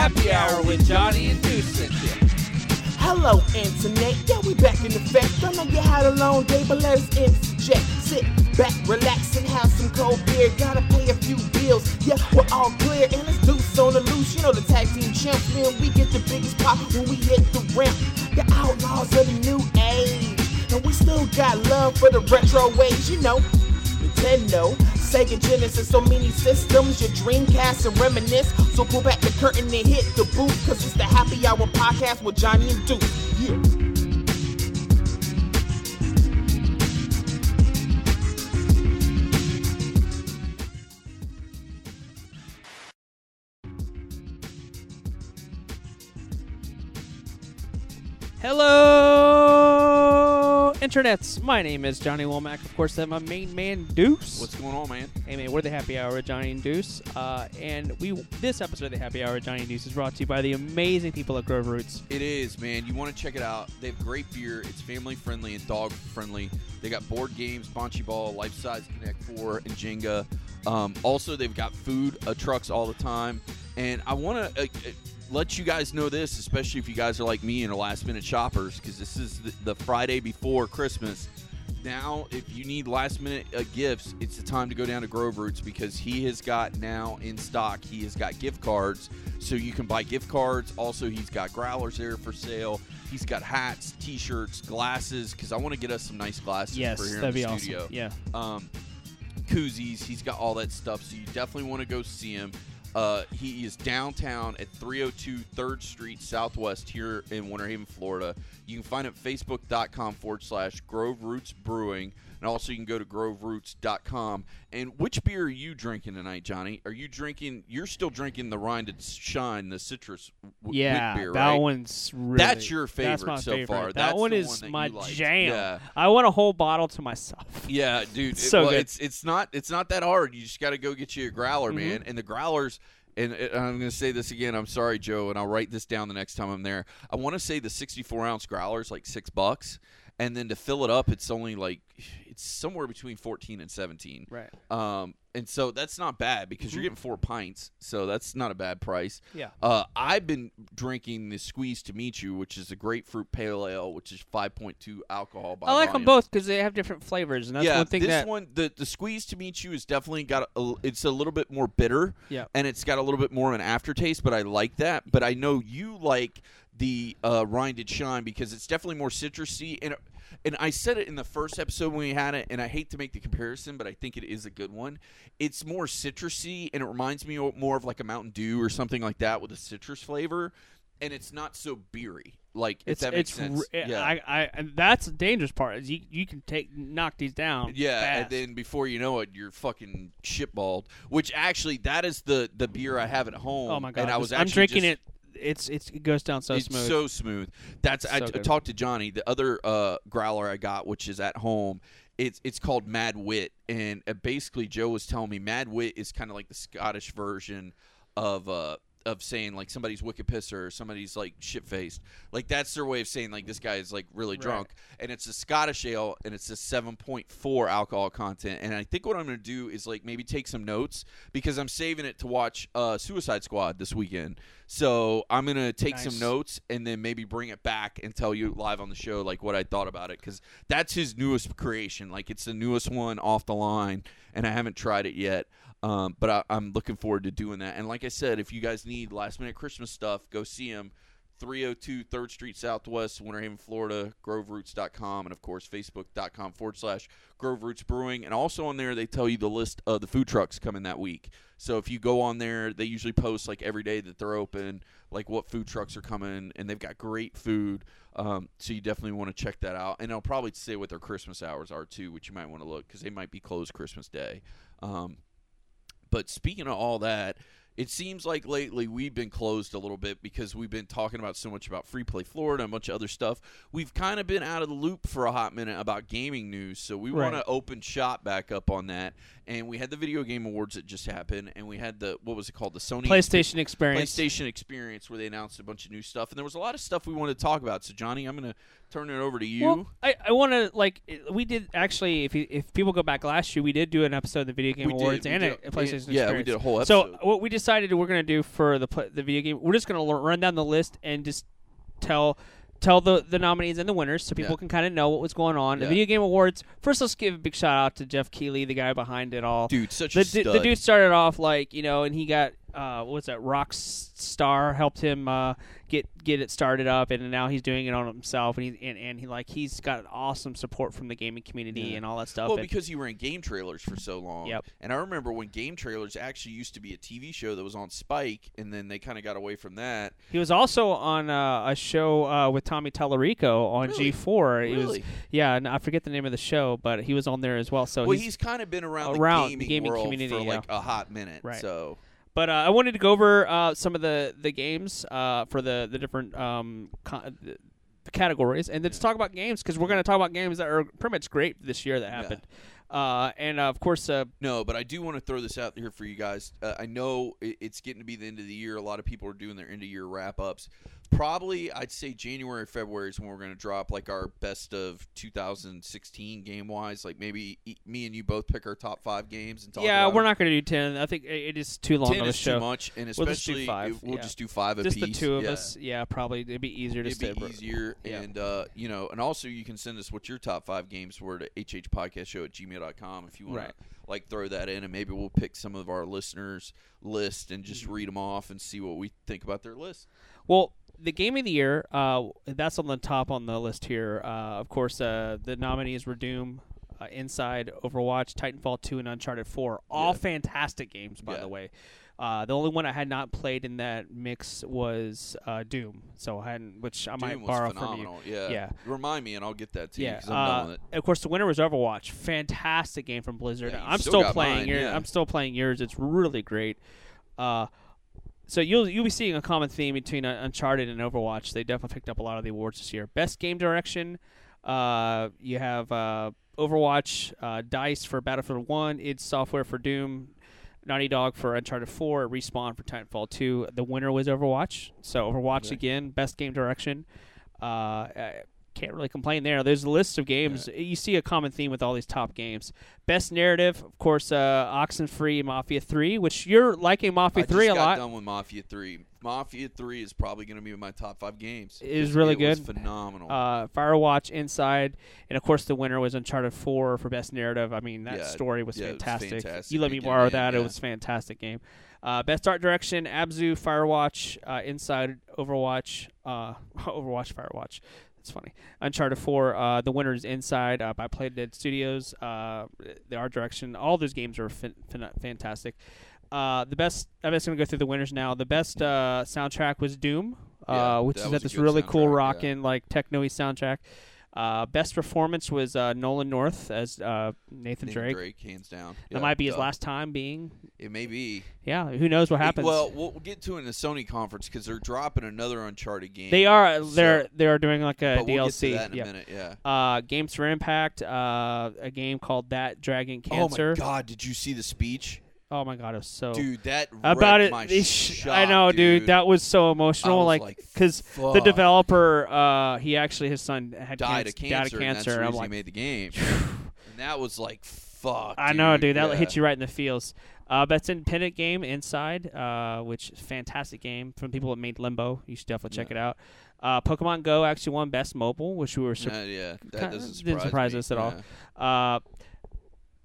happy hour with Johnny and Deuce, Cynthia. Hello, internet. Yeah, we back in effect. I know you had a long day, but let us interject. Sit back, relax, and have some cold beer. Gotta pay a few bills. Yeah, we're all clear, and it's loose on the loose. You know the tag team champs. We get the biggest pop when we hit the ramp. The outlaws of the new age, and we still got love for the retro ways. You know, Nintendo, Sega Genesis, so many systems, your Dreamcast and reminisce. So pull back the curtain and hit the booth, cause it's the Happy Hour podcast with Johnny and Deuce. Yeah. Hello, internets. My name is Johnny Womack. Of course, I'm my main man, Deuce. What's going on, man? Hey man, we're the Happy Hour with Johnny and Deuce, uh, and we this episode of the Happy Hour with Johnny and Deuce is brought to you by the amazing people at Grove Roots. It is, man. You want to check it out. They have great beer. It's family friendly and dog friendly. They got board games, bocce ball, life size Connect Four, and Jenga. Um, also, they've got food uh, trucks all the time. And I want to uh, uh, let you guys know this, especially if you guys are like me and are last minute shoppers, because this is the, the Friday before Christmas. Now, if you need last minute uh, gifts, it's the time to go down to Grove Roots because he has got now in stock. He has got gift cards, so you can buy gift cards. Also, he's got growlers there for sale. He's got hats, T-shirts, glasses. Because I want to get us some nice glasses Yes, for here that'd in be the awesome. studio. Yeah. Um, koozies. He's got all that stuff. So you definitely want to go see him. Uh, he is downtown at 302 3rd Street Southwest here in Winter Haven, Florida. You can find him at facebook.com forward slash Grove Roots Brewing. And also, you can go to groveroots.com. And which beer are you drinking tonight, Johnny? Are you drinking? You're still drinking the and Shine, the citrus w- Yeah, beer, that one's really. That's your that's favorite my so favorite. far. That That's one is one that my jam. Yeah. I want a whole bottle to myself. Yeah, dude. it- So well, good. it's it's not it's not that hard. You just got to go get you a growler, Mm-hmm. man. And the growlers. And uh, I'm going to say this again. I'm sorry, Joe, and I'll write this down the next time I'm there. I want to say the 64 ounce growler is like six bucks, and then to fill it up, it's only like it's somewhere between 14 and 17. Right. Um, and so that's not bad because you're getting four pints, so that's not a bad price. Mm-hmm. Yeah. Uh, I've been drinking the Squeeze to Meet You, which is a grapefruit pale ale, which is 5.2 alcohol. By I like them both because they have different flavors, and that's yeah, one thing this that. one, the the squeeze to meet you, is definitely got a, it's a little bit more bitter. Yeah. and it's got a little bit more of an aftertaste, but I like that. But I know you like the uh, Rinded Shine because it's definitely more citrusy and. And I said it in the first episode when we had it, and I hate to make the comparison, but I think it is a good one. It's more citrusy, and it reminds me more of like a Mountain Dew or something like that with a citrus flavor, and it's not so beery. Like if it's that makes it's sense. r- yeah. I, I and that's the dangerous part is you you can take knock these down. Yeah, and then before you know it, you're fucking shitballed. Which actually, that is the the beer I have at home. oh my god, And I was I'm actually drinking just- it. It's it's it goes down so it's smooth. so smooth. That's I, So I good. talked to Johnny, the other uh, growler I got, which is at home. It's it's called Mad Wit, and uh, basically Joe was telling me Mad Wit is kind of like the Scottish version of uh of saying like somebody's wicked pisser or somebody's like shit faced. Like that's their way of saying like this guy is like really Right. drunk. And it's a Scottish ale and it's a seven point four alcohol content. And I think what I'm gonna do is like maybe take some notes because I'm saving it to watch uh Suicide Squad this weekend. So I'm gonna take some notes and then maybe bring it back and tell you live on the show like what I thought about it because that's his newest creation. Like it's the newest one off the line, and I haven't tried it yet. Um, but I, I'm looking forward to doing that. And like I said, if you guys need last minute Christmas stuff, go see him. 302 3rd Street Southwest, Winter Haven, Florida, groveroots.com, and of course, facebook.com forward slash Grove Roots Brewing. And also on there, they tell you the list of the food trucks coming that week. So if you go on there, they usually post like every day that they're open, like what food trucks are coming, and they've got great food. Um, so you definitely want to check that out. And I'll probably say what their Christmas hours are too, which you might want to look because they might be closed Christmas Day. Um, but speaking of all that, it seems like lately we've been closed a little bit because we've been talking about so much about Free Play Florida and a bunch of other stuff. We've kind of been out of the loop for a hot minute about gaming news, so we want to open shop back up on that. And we had the Video Game Awards that just happened, and we had the what was it called, the Sony PlayStation experience. PlayStation Experience, where they announced a bunch of new stuff, and there was a lot of stuff we wanted to talk about. So, Johnny, I'm going to turn it over to you. Well, I, I want to like we did actually. If you, if people go back last year, we did do an episode of the Video Game We Awards we and did- a, PlayStation. Yeah, we did a whole episode. So what we decided we're gonna do for the the video game, we're just gonna l- run down the list and just tell tell the the nominees and the winners, so people Yeah. can kind of know what was going on. The Video Game Awards. First, let's give a big shout out to Jeff Keighley, the guy behind it all. dude, such the, a stud. the dude started off like you know, and he got uh, what was that? Rockstar helped him uh, get get it started up, and now he's doing it on himself, and he and, and he like he's got awesome support from the gaming community Yeah. and all that stuff. Well, and- because you were in game trailers for so long. Yep. And I remember when game trailers actually used to be a TV show that was on Spike, and then they kind of got away from that. He was also on uh, a show uh, with Tommy Tallarico on Really? G4. It was yeah, and I forget the name of the show, but he was on there as well. So well, he's, he's, kind of been around, around the the gaming, community, for yeah. like a hot minute. Right. So but uh, I wanted to go over uh, some of the the games uh, for the the different um, co- the the categories, and then to talk about games because we're going to talk about games that are pretty much great this year that happened. Uh, and uh, of course, uh, no, but I do want to throw this out here for you guys. Uh, I know it, it's getting to be the end of the year. A lot of people are doing their end of year wrap ups. Probably, I'd say January, February is when we're going to drop like our best of 2016 game wise. Like maybe me and you both pick our top five games and talk. yeah, we're not going to do ten. I think it is too long Ten of a is show. too much, and We'll just do especially five, we'll yeah. just do five Just the two of yeah. us. Yeah, probably it'd be easier to It'd stay. be easier, yeah. and uh, you know, and also you can send us what your top five games were to hhpodcastshow at gmail.com if you want Right. to like throw that in, and maybe we'll pick some of our listeners' list and Mm-hmm. just read them off and see what we think about their list. Well, the game of the year, uh, that's on the top on the list here. Uh, of course, uh, the nominees were Doom, uh, Inside, Overwatch, Titanfall 2, and Uncharted 4. All Yeah. fantastic games, by Yeah. the way. Uh, the only one I had not played in that mix was uh, Doom, so I hadn't, which I might Doom was borrow from you. phenomenal. Yeah. Yeah. Remind me, and I'll get that to you Yeah, 'cause I'm done with it. of course, the winner was Overwatch. Fantastic game from Blizzard. I'm still still playing mine, yours. I'm still playing yours. It's really great. So you'll you'll be seeing a common theme between uh, Uncharted and Overwatch. They definitely picked up a lot of the awards this year. Best game direction. Uh, you have uh, Overwatch, uh, Dice for Battlefield One, id Software for Doom, Naughty Dog for Uncharted 4, Respawn for Titanfall 2. The winner was Overwatch. So Overwatch Okay. again, best game direction. Uh, can't really complain there. There's a list of games. You see a common theme with all these top games. Best narrative, of course, uh, Oxenfree Mafia 3, which you're liking Mafia I 3 just a got lot. done with Mafia 3. Mafia 3 is probably going to be in my top five games. It is really it good. phenomenal. Uh, Firewatch, Inside, and of course the winner was Uncharted 4 for best narrative. I mean that Yeah, story was yeah, it was fantastic. fantastic. You let me borrow that; yeah. it was a fantastic game. Uh, best art direction: Abzu, Firewatch, uh, Inside, Overwatch, uh, Overwatch, Firewatch. That's funny. Uncharted 4. Uh, the winner is Inside uh, by Play Dead Studios. Uh, the art direction, all those games are fin- fin- fantastic. Uh, the best. I'm just gonna go through the winners now. The best uh, soundtrack was Doom, Yeah, uh, which is at this really cool rocking yeah. like techno-y soundtrack. Uh, best performance was uh, Nolan North as uh, Nathan, Nathan Drake. Drake, hands down. That Yeah, might be his duh. last time being. It may be. Yeah, who knows what happens? Well, we'll we'll get to it in the Sony conference because they're dropping another Uncharted game. they are they're they are doing like a but we'll get DLC. to that in yeah. a minute. Yeah. Uh, Games for Impact, uh, a game called That Dragon Cancer. Oh my God! Did you see the speech, Oh my god, it was so dude? That about it. My sh- shop, I know, dude. That was so emotional. was like like, because the developer, uh, he actually his son had died of cancer. died of and that's cancer. the I'm like, he made the game, and that was like, fuck. I know, dude. That yeah. hits you right in the feels. Uh, best independent game, Inside, uh, which is a fantastic game from people that made Limbo. You should definitely check Yeah. it out. Uh, Pokemon Go actually won best mobile, which we were sur- Uh, yeah, that doesn't surprise, didn't surprise me. us at all. Uh,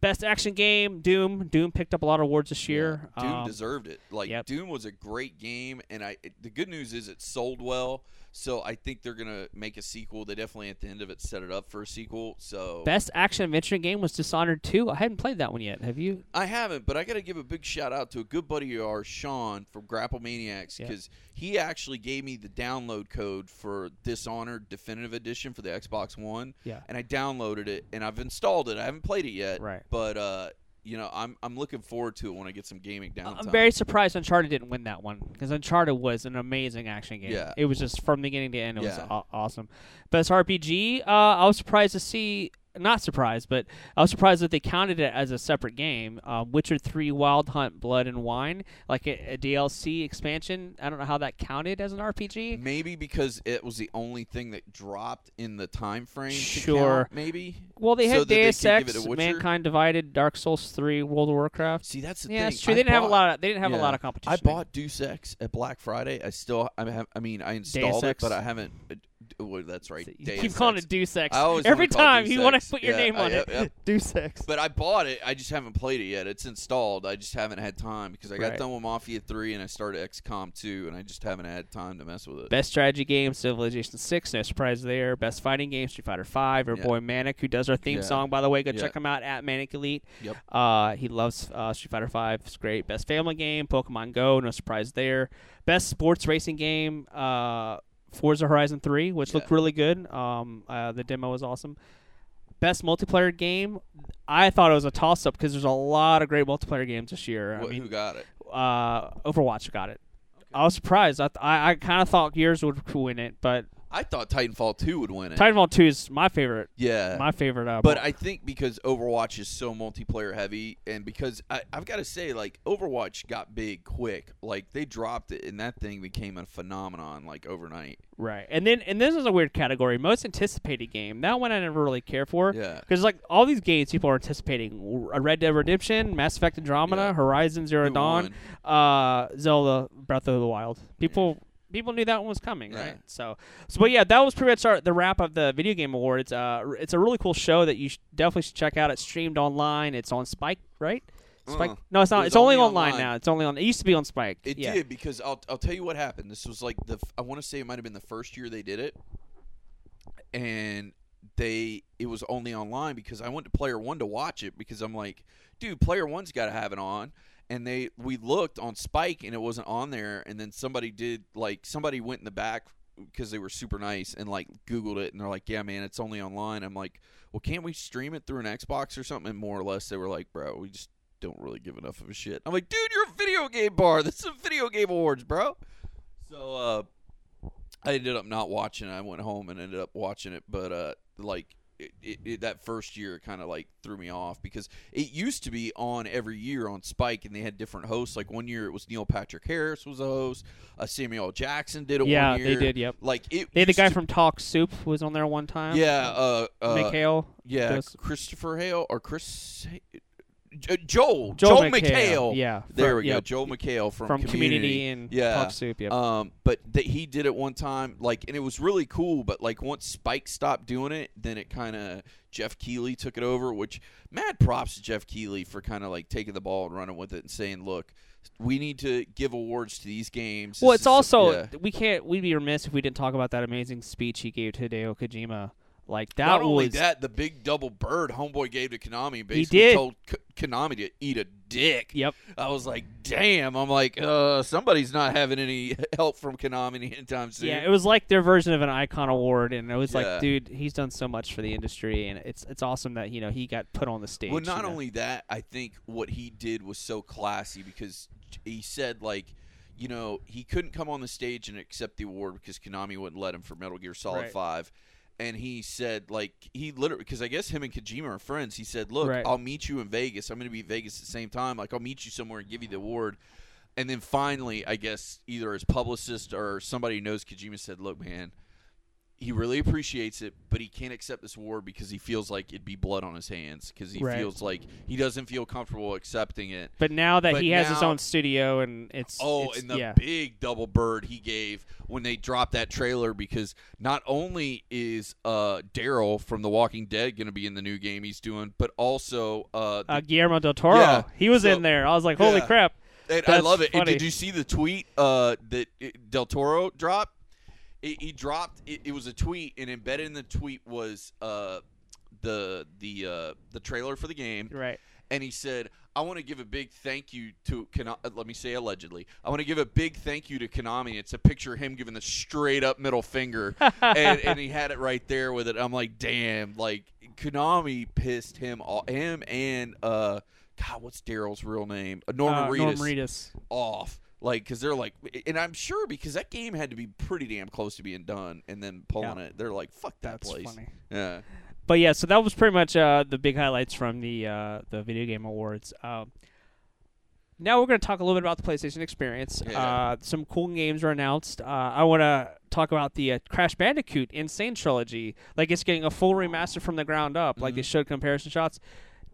best action game, Doom. Doom picked up a lot of awards this year. Yeah. Doom Um, deserved it. Like yep. Doom was a great game, and I. It, the good news is it sold well, so I think they're gonna make a sequel. They definitely at the end of it set it up for a sequel. So Best action adventure game was Dishonored 2. I hadn't played that one yet. Have you? I haven't, but I got to give a big shout out to a good buddy of ours, Sean from Grapple Maniacs, Yeah. because he actually gave me the download code for Dishonored Definitive Edition for the Xbox One, Yeah. and I downloaded it and I've installed it. I haven't played it yet, Right. But uh, you know, I'm I'm looking forward to it when I get some gaming downtime. I'm very surprised Uncharted didn't win that one because Uncharted was an amazing action game. Yeah. It was just from beginning to end. It was Yeah. aw- awesome. Best RPG, uh, I was surprised to see not surprised, but I was surprised that they counted it as a separate game. Um, Witcher Three: Wild Hunt, Blood and Wine, like a, a DLC expansion. I don't know how that counted as an RPG. Maybe because it was the only thing that dropped in the time frame. Sure. count, maybe. Well, they So had they Deus Ex, Mankind Divided, Dark Souls Three, World of Warcraft. See, that's the Yeah, thing. it's true. I They didn't have a lot. Of, they didn't have a lot of competition. I bought Deus Ex at Black Friday. I still, I have, I mean, I installed it, but I haven't. Well, that's right. You Deus keep calling it Deus Ex. I always Every wanna call it time Deus you want Ex. to put your Yeah, name I- on yep, it. yep. Deus Ex. But I bought it. I just haven't played it yet. It's installed. I just haven't had time because I got Right. done with Mafia 3 and I started XCOM 2 and I just haven't had time to mess with it. Best strategy game, Civilization Six. No surprise there. Best fighting game, Street Fighter Five. Our Yeah. boy Manic, who does our theme Yeah. song, by the way, go Yeah. check him out at Manic Elite. Yep. Uh, he loves uh, Street Fighter Five. It's great. Best family game, Pokemon Go. No surprise there. Best sports racing game, uh, Forza Horizon Three, which looked really good. Um, uh, the demo was awesome. Best multiplayer game, I thought it was a toss up because there's a lot of great multiplayer games this year. What, I mean, who got it? uh, Overwatch got it. I was surprised. I th- I, I kind of thought Gears would win it, but I thought Titanfall 2 would win it. Titanfall Two is my favorite. yeah. My favorite. Uh, But I think because Overwatch is so multiplayer heavy, and because I, I've got to say, like Overwatch got big quick. Like they dropped it, and that thing became a phenomenon like overnight. right, and then and this is a weird category. Most anticipated game. That one I never really care for. Yeah. Because like all these games people are anticipating: Red Dead Redemption, Mass Effect Andromeda, Yeah. Horizon Zero Who Dawn, uh, Zelda Breath of the Wild. People. People knew that one was coming, Yeah. right? So, so, but yeah, that was pretty much our, the wrap of the video game awards. Uh, it's a really cool show that you sh- definitely should check out. It's streamed online. It's on Spike, right? Spike? Uh-uh. No, it's not. It it's only, only online, online. now. It's only on. It used to be on Spike. It yeah. did because I'll I'll tell you what happened. This was like the I want to say it might have been the first year they did it, and they it was only online because I went to Player One to watch it because I'm like, dude, Player One's got to have it on. And they we looked on Spike and it wasn't on there. And then somebody did like somebody went in the back because they were super nice and like Googled it and they're like, yeah, man, it's only online. I'm like, well, can't we stream it through an Xbox or something? And more or less, they were like, bro, we just don't really give enough of a shit. I'm like, dude, you're a video game bar. This is a video game awards, bro. So uh, I ended up not watching. it. I went home and ended up watching it, but uh, like it, it, it, that first year kind of like threw me off because it used to be on every year on Spike, and they had different hosts. Like one year it was Neil Patrick Harris was a host. Uh, Samuel Jackson did it. Yeah, one they did, yep. Like it. They had the guy to- from Talk Soup was on there one time. Yeah, uh, uh, Mikhail. yeah, does- Christopher Hale or Chris. Joel, Joel Joel, McHale, McHale. yeah, there from- we go. yep. Joel McHale from, from Community, and yeah. Soup. Yep. Um, but th- he did it one time, like, and it was really cool. But like, once Spike stopped doing it, then it kind of Jeff Keighley took it over. Which mad props to Jeff Keighley for kind of like taking the ball and running with it and saying, "Look, we need to give awards to these games." well, This it's is- also yeah. we can't. We'd be remiss if we didn't talk about that amazing speech he gave to Hideo Kojima. Like that Not was only that, the big double bird homeboy gave to Konami basically did. told K- Konami to eat a dick. Yep. I was like, damn. I'm like, uh, somebody's not having any help from Konami anytime soon. Yeah, it was like their version of an icon award, and it was Yeah. like, dude, he's done so much for the industry, and it's it's awesome that you know he got put on the stage. Well, not you know? only that, I think what he did was so classy because he said like, you know, he couldn't come on the stage and accept the award because Konami wouldn't let him for Metal Gear Solid Right. Five. And he said, like, he literally, because I guess him and Kojima are friends. He said, "Look, Right. I'll meet you in Vegas. I'm going to be in Vegas at the same time. Like, I'll meet you somewhere and give you the award." And then finally, I guess either his publicist or somebody who knows Kojima said, "Look, man, he really appreciates it, but he can't accept this award because he feels like it'd be blood on his hands because he Right. feels like he doesn't feel comfortable accepting it." But now that But he has his own studio, and it's Oh, it's, and the yeah, big double bird he gave when they dropped that trailer because not only is uh, Daryl from The Walking Dead going to be in the new game he's doing, but also uh, the- uh, Guillermo del Toro, Yeah, he was so- in there. I was like, holy yeah. crap! and I love it. And did you see the tweet uh, that Del Toro dropped? It, he dropped. It, it was a tweet, and embedded in the tweet was uh, the the uh, the trailer for the game. Right. and he said, "I want to give a big thank you to Konami." Let me say allegedly. I want to give a big thank you to Konami. It's a picture of him giving the straight up middle finger, and, and he had it right there with it. I'm like, damn, like Konami pissed him off, him and uh, God, what's Daryl's real name? Uh, Norman uh, Reedus Norman Reedus. off. Like, because they're like, and I'm sure because that game had to be pretty damn close to being done, and then pulling Yeah. it, they're like, "Fuck that That's place." funny. Yeah, but yeah, so that was pretty much uh, the big highlights from the uh, the video game awards. Um, now we're going to talk a little bit about the PlayStation experience. Yeah. Uh, some cool games were announced. Uh, I want to talk about the uh, Crash Bandicoot Insane trilogy. Like it's getting a full remaster from the ground up. Like they Mhm. showed comparison shots.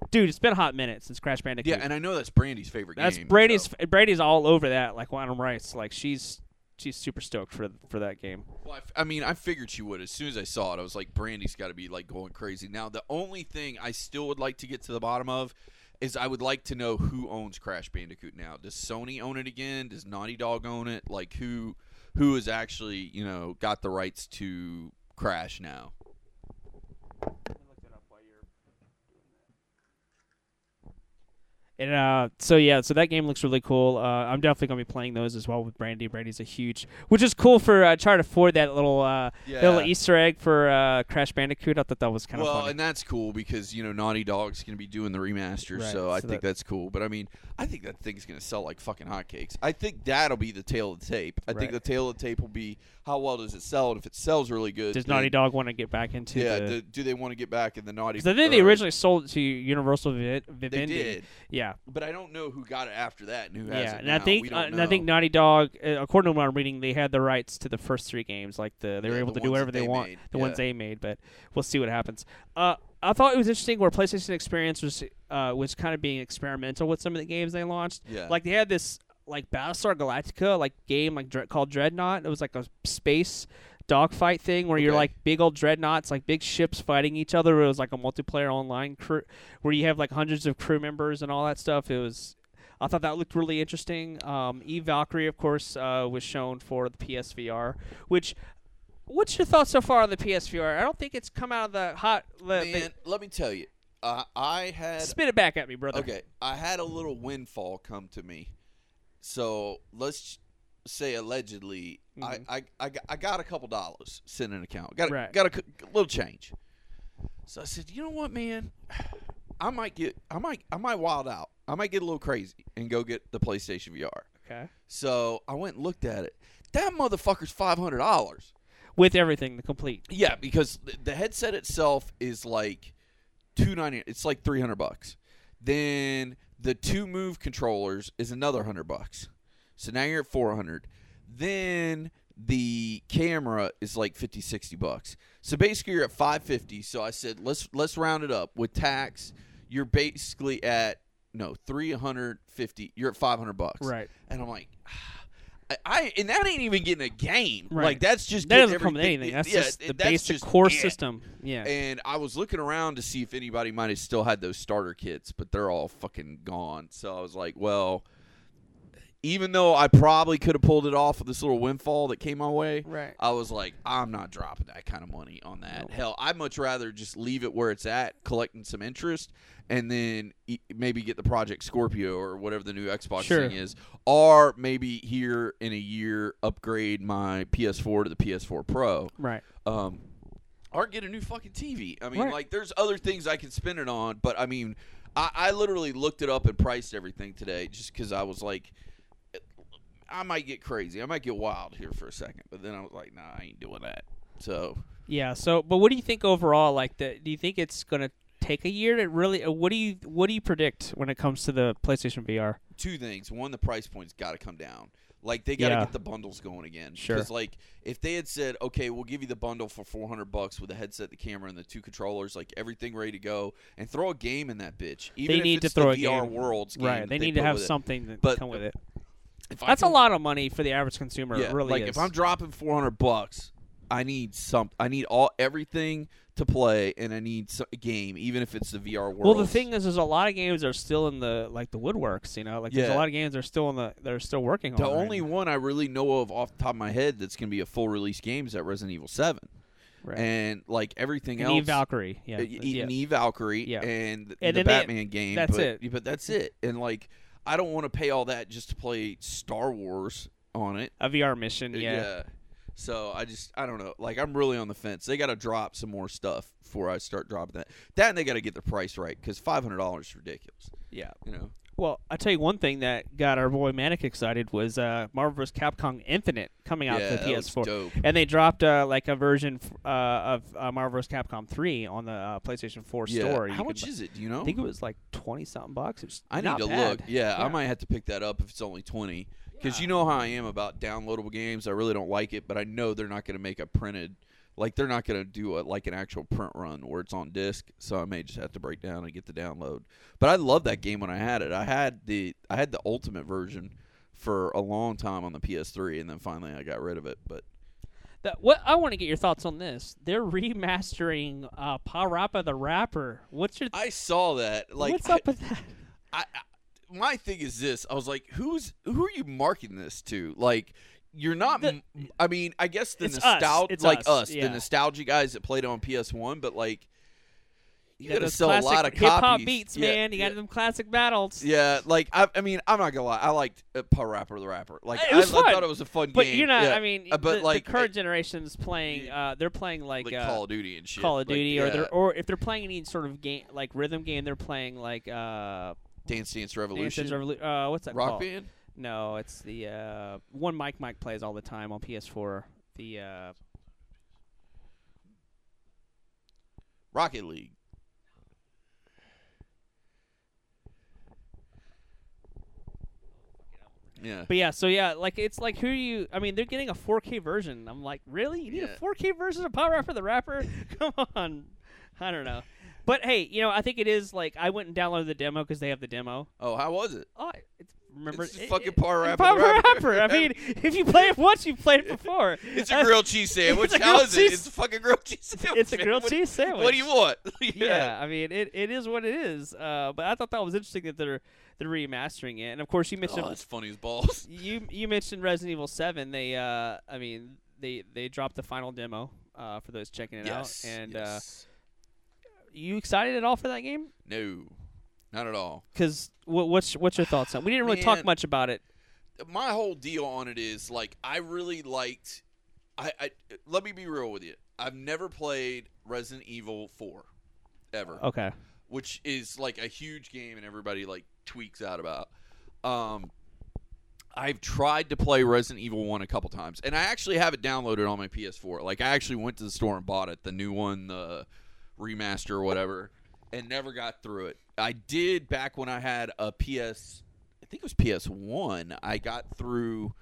Dude, it's been a hot minute since Crash Bandicoot. Yeah, and I know that's Brandy's favorite That's game. Brady's. so- Brady's all over that. Like Quantum Rice. Like she's she's super stoked for for that game. Well, I, f- I mean, I figured she would. As soon as I saw it, I was like, Brandy's got to be like going crazy. Now, the only thing I still would like to get to the bottom of is I would like to know who owns Crash Bandicoot now. Does Sony own it again? Does Naughty Dog own it? Like who who has actually you know got the rights to Crash now? And uh, so yeah, so that game looks really cool. Uh, I'm definitely gonna be playing those as well with Brandy. Brandy's a huge, which is cool for uh, trying to afford that little uh, little Easter egg for uh, Crash Bandicoot. I thought that was kind of well, funny. and that's cool because you know Naughty Dog's going to be doing the remaster, Right, so I so think that- that's cool. But I mean, I think that thing's going to sell like fucking hotcakes. I think that'll be the tail of the tape. I Right. think the tail of the tape will be how well does it sell, and if it sells really good, Does Naughty Dog want to get back into yeah, the? do, do they want to get back in the Naughty? Because I think they originally sold it to Universal Vi- they did, Yeah, but I don't know who got it after that and who has yeah, it and now. I think uh, and I think. Naughty Dog, uh, according to what I'm reading, they had the rights to the first three games. Like the they were able the to do whatever they, they want, made, the ones they made. But we'll see what happens. Uh, I thought it was interesting where PlayStation Experience was uh, was kind of being experimental with some of the games they launched. yeah, Like they had this like Battlestar Galactica like game like Dre- called Dreadnought. It was like a space dogfight thing where you're like big old dreadnoughts, like big ships fighting each other. It was like a multiplayer online crew where you have like hundreds of crew members and all that stuff. It was. I thought that looked really interesting. Um, Eve Valkyrie, of course, uh, was shown for the PSVR. Which, what's your thoughts so far on the PSVR? I don't think it's come out of the hot. The, the- man, let me tell you, uh, I had spit it back at me, brother. Okay, I had a little windfall come to me. So let's say allegedly, Mhm. I, I, I, got- I got a couple dollars sitting in an account. Got a, Right. got a, c- little change. So I said, you know what, man, I might get, I might, I might wild out. I might get a little crazy and go get the PlayStation VR. Okay. So I went and looked at it. That motherfucker's five hundred dollars. With everything, the complete. Yeah, because th- the headset itself is like two ninety. It's like three hundred bucks. Then the two move controllers is another hundred bucks. So now you're at four hundred. Then the camera is like 50 60 bucks. So basically you're at 550. So I said let's let's round it up with tax. You're basically at no 350. You're at 500 bucks. Right. And I'm like, ah, I, I and that ain't even getting a game. Right. Like that's just That doesn't come with anything. That's yeah, just the that's basic just core it. system. Yeah. And I was looking around to see if anybody might have still had those starter kits, but they're all fucking gone. So I was like, well, even though I probably could have pulled it off with this little windfall that came my way, right. I was like, I'm not dropping that kind of money on that. Nope. Hell, I'd much rather just leave it where it's at, collecting some interest, and then e- maybe get the Project Scorpio or whatever the new Xbox Sure. thing is, or maybe here in a year upgrade my PS4 to the PS4 Pro, Right. um, or get a new fucking TV. I mean, Right. like, there's other things I can spend it on, but I mean, I, I literally looked it up and priced everything today just because I was like. I might get crazy. I might get wild here for a second, but then I was like, "Nah, I ain't doing that." So Yeah. So, but what do you think overall? Like, the, do you think it's gonna take a year to really? uh, What do you What do you predict when it comes to the PlayStation VR? two things. One, the price point's got to come down. Like they got to Yeah. get the bundles going again. Sure. Because like if they had said, okay, we'll give you the bundle for four hundred bucks with the headset, the camera, and the two controllers, like everything ready to go, and throw a game in that bitch. Even They if need to it's throw the a VR game. Worlds game Right. that They need to have with it. something that But come with it. That's a lot of money for the average consumer. Yeah, it really like is. if I'm dropping four hundred bucks, I need some. I need all everything to play, and I need some, a game, even if it's the VR world. well, the thing is, there's a lot of games that are still in the like the woodworks. You know, like there's a lot of games that are still in the they're still working the on. right only now. one I really know of off the top of my head that's going to be a full release game is that Resident Evil Seven, right. and like everything And else. Eve Valkyrie. Yeah. uh, yeah. Eve Valkyrie Yeah. and, the- And the then they- Batman game. that's but, it. But that's it. And like, I don't want to pay all that just to play Star Wars on it. A VR mission. Yeah. Uh, So I just I don't know. Like I'm really on the fence. They got to drop some more stuff before I start dropping that. That and they got to get the price right because five hundred dollars is ridiculous. Yeah. You know. Well, I tell you one thing that got our boy Manic excited was uh, Marvel vs. Capcom Infinite coming out yeah, the PS4, dope. and they dropped uh, like a version f- uh, of uh, Marvel vs. Capcom 3 on the uh, PlayStation 4 Yeah. store. You How much is it? Do you know? I think it was like twenty something bucks. It's I need to bad. look. Yeah, I might have to pick that up if it's only twenty. Because Yeah. you know how I am about downloadable games. I really don't like it, but I know they're not going to make a printed. Like they're not going to do a, like an actual print run where it's on disc. So I may just have to break down and get the download. But I love that game when I had it. I had the I had the ultimate version for a long time on the PS3, and then finally I got rid of it. But That, what I want to get your thoughts on this. They're remastering uh, Parappa the Rapper. What's your I saw that. Like what's I- up with that? I, I my thing is this. I was like, who's who are you marketing this to? Like you're not The- I mean, I guess the nostalgia like us, us, yeah. the nostalgia guys that played on PS1, but like you Yeah, got to those sell a lot of classic hip hop copies. beats, Yeah, man. You yeah. got them classic battles. Yeah, like I, I mean, I'm not gonna lie. I liked uh, Parappa the Rapper. Like I, I thought it was a fun But game. you're not. I mean, Uh, but the, like the current generation's playing. Uh, they're playing like, like uh, Call of Duty and shit. Call of Like, Duty, or yeah. they're or if they're playing any sort of game like rhythm game, they're playing like uh, Dance Dance Dance Revolution, Dance Revolu- uh what's that Rock called? Band. No, it's the uh, one Mike Mike plays all the time on PS4. The uh, Rocket League. Yeah. But yeah, so yeah, like it's like who you? I mean, they're getting a 4K version. I'm like, really? You need Yeah. a 4K version of Parappa the Rapper? Come on, I don't know. But hey, you know, I think it is like I went and downloaded the demo because they have the demo. Oh, how was it? Oh, it's remember It's it- fucking Parappa Power Rapper. I mean, if you play it once, you've played it before. It's a grilled cheese sandwich. How is it? It's a fucking grilled cheese sandwich. It's a grilled cheese sandwich. What do you want? yeah, I mean, it, it is what it is. Uh, but I thought that was interesting that they're they're remastering it. And of course, you mentioned Oh, that's funny as balls. you you mentioned Resident Evil Seven. They uh, I mean, they they dropped the final demo uh, for those checking it yes. out. And uh, you excited at all for that game? no, not at all. Because what, what's what's your thoughts on? We didn't really talk much about it. my whole deal on it is like I really liked. I, I let me be real with you. I've never played Resident Evil Four, ever, Okay. which is like a huge game and everybody like tweaks out about. Um, I've tried to play Resident Evil One a couple times, and I actually have it downloaded on my PS4. Like I actually went to the store and bought it, the new one, the remaster or whatever, and never got through it. I did back when I had a PS, I think it was PS One. I got through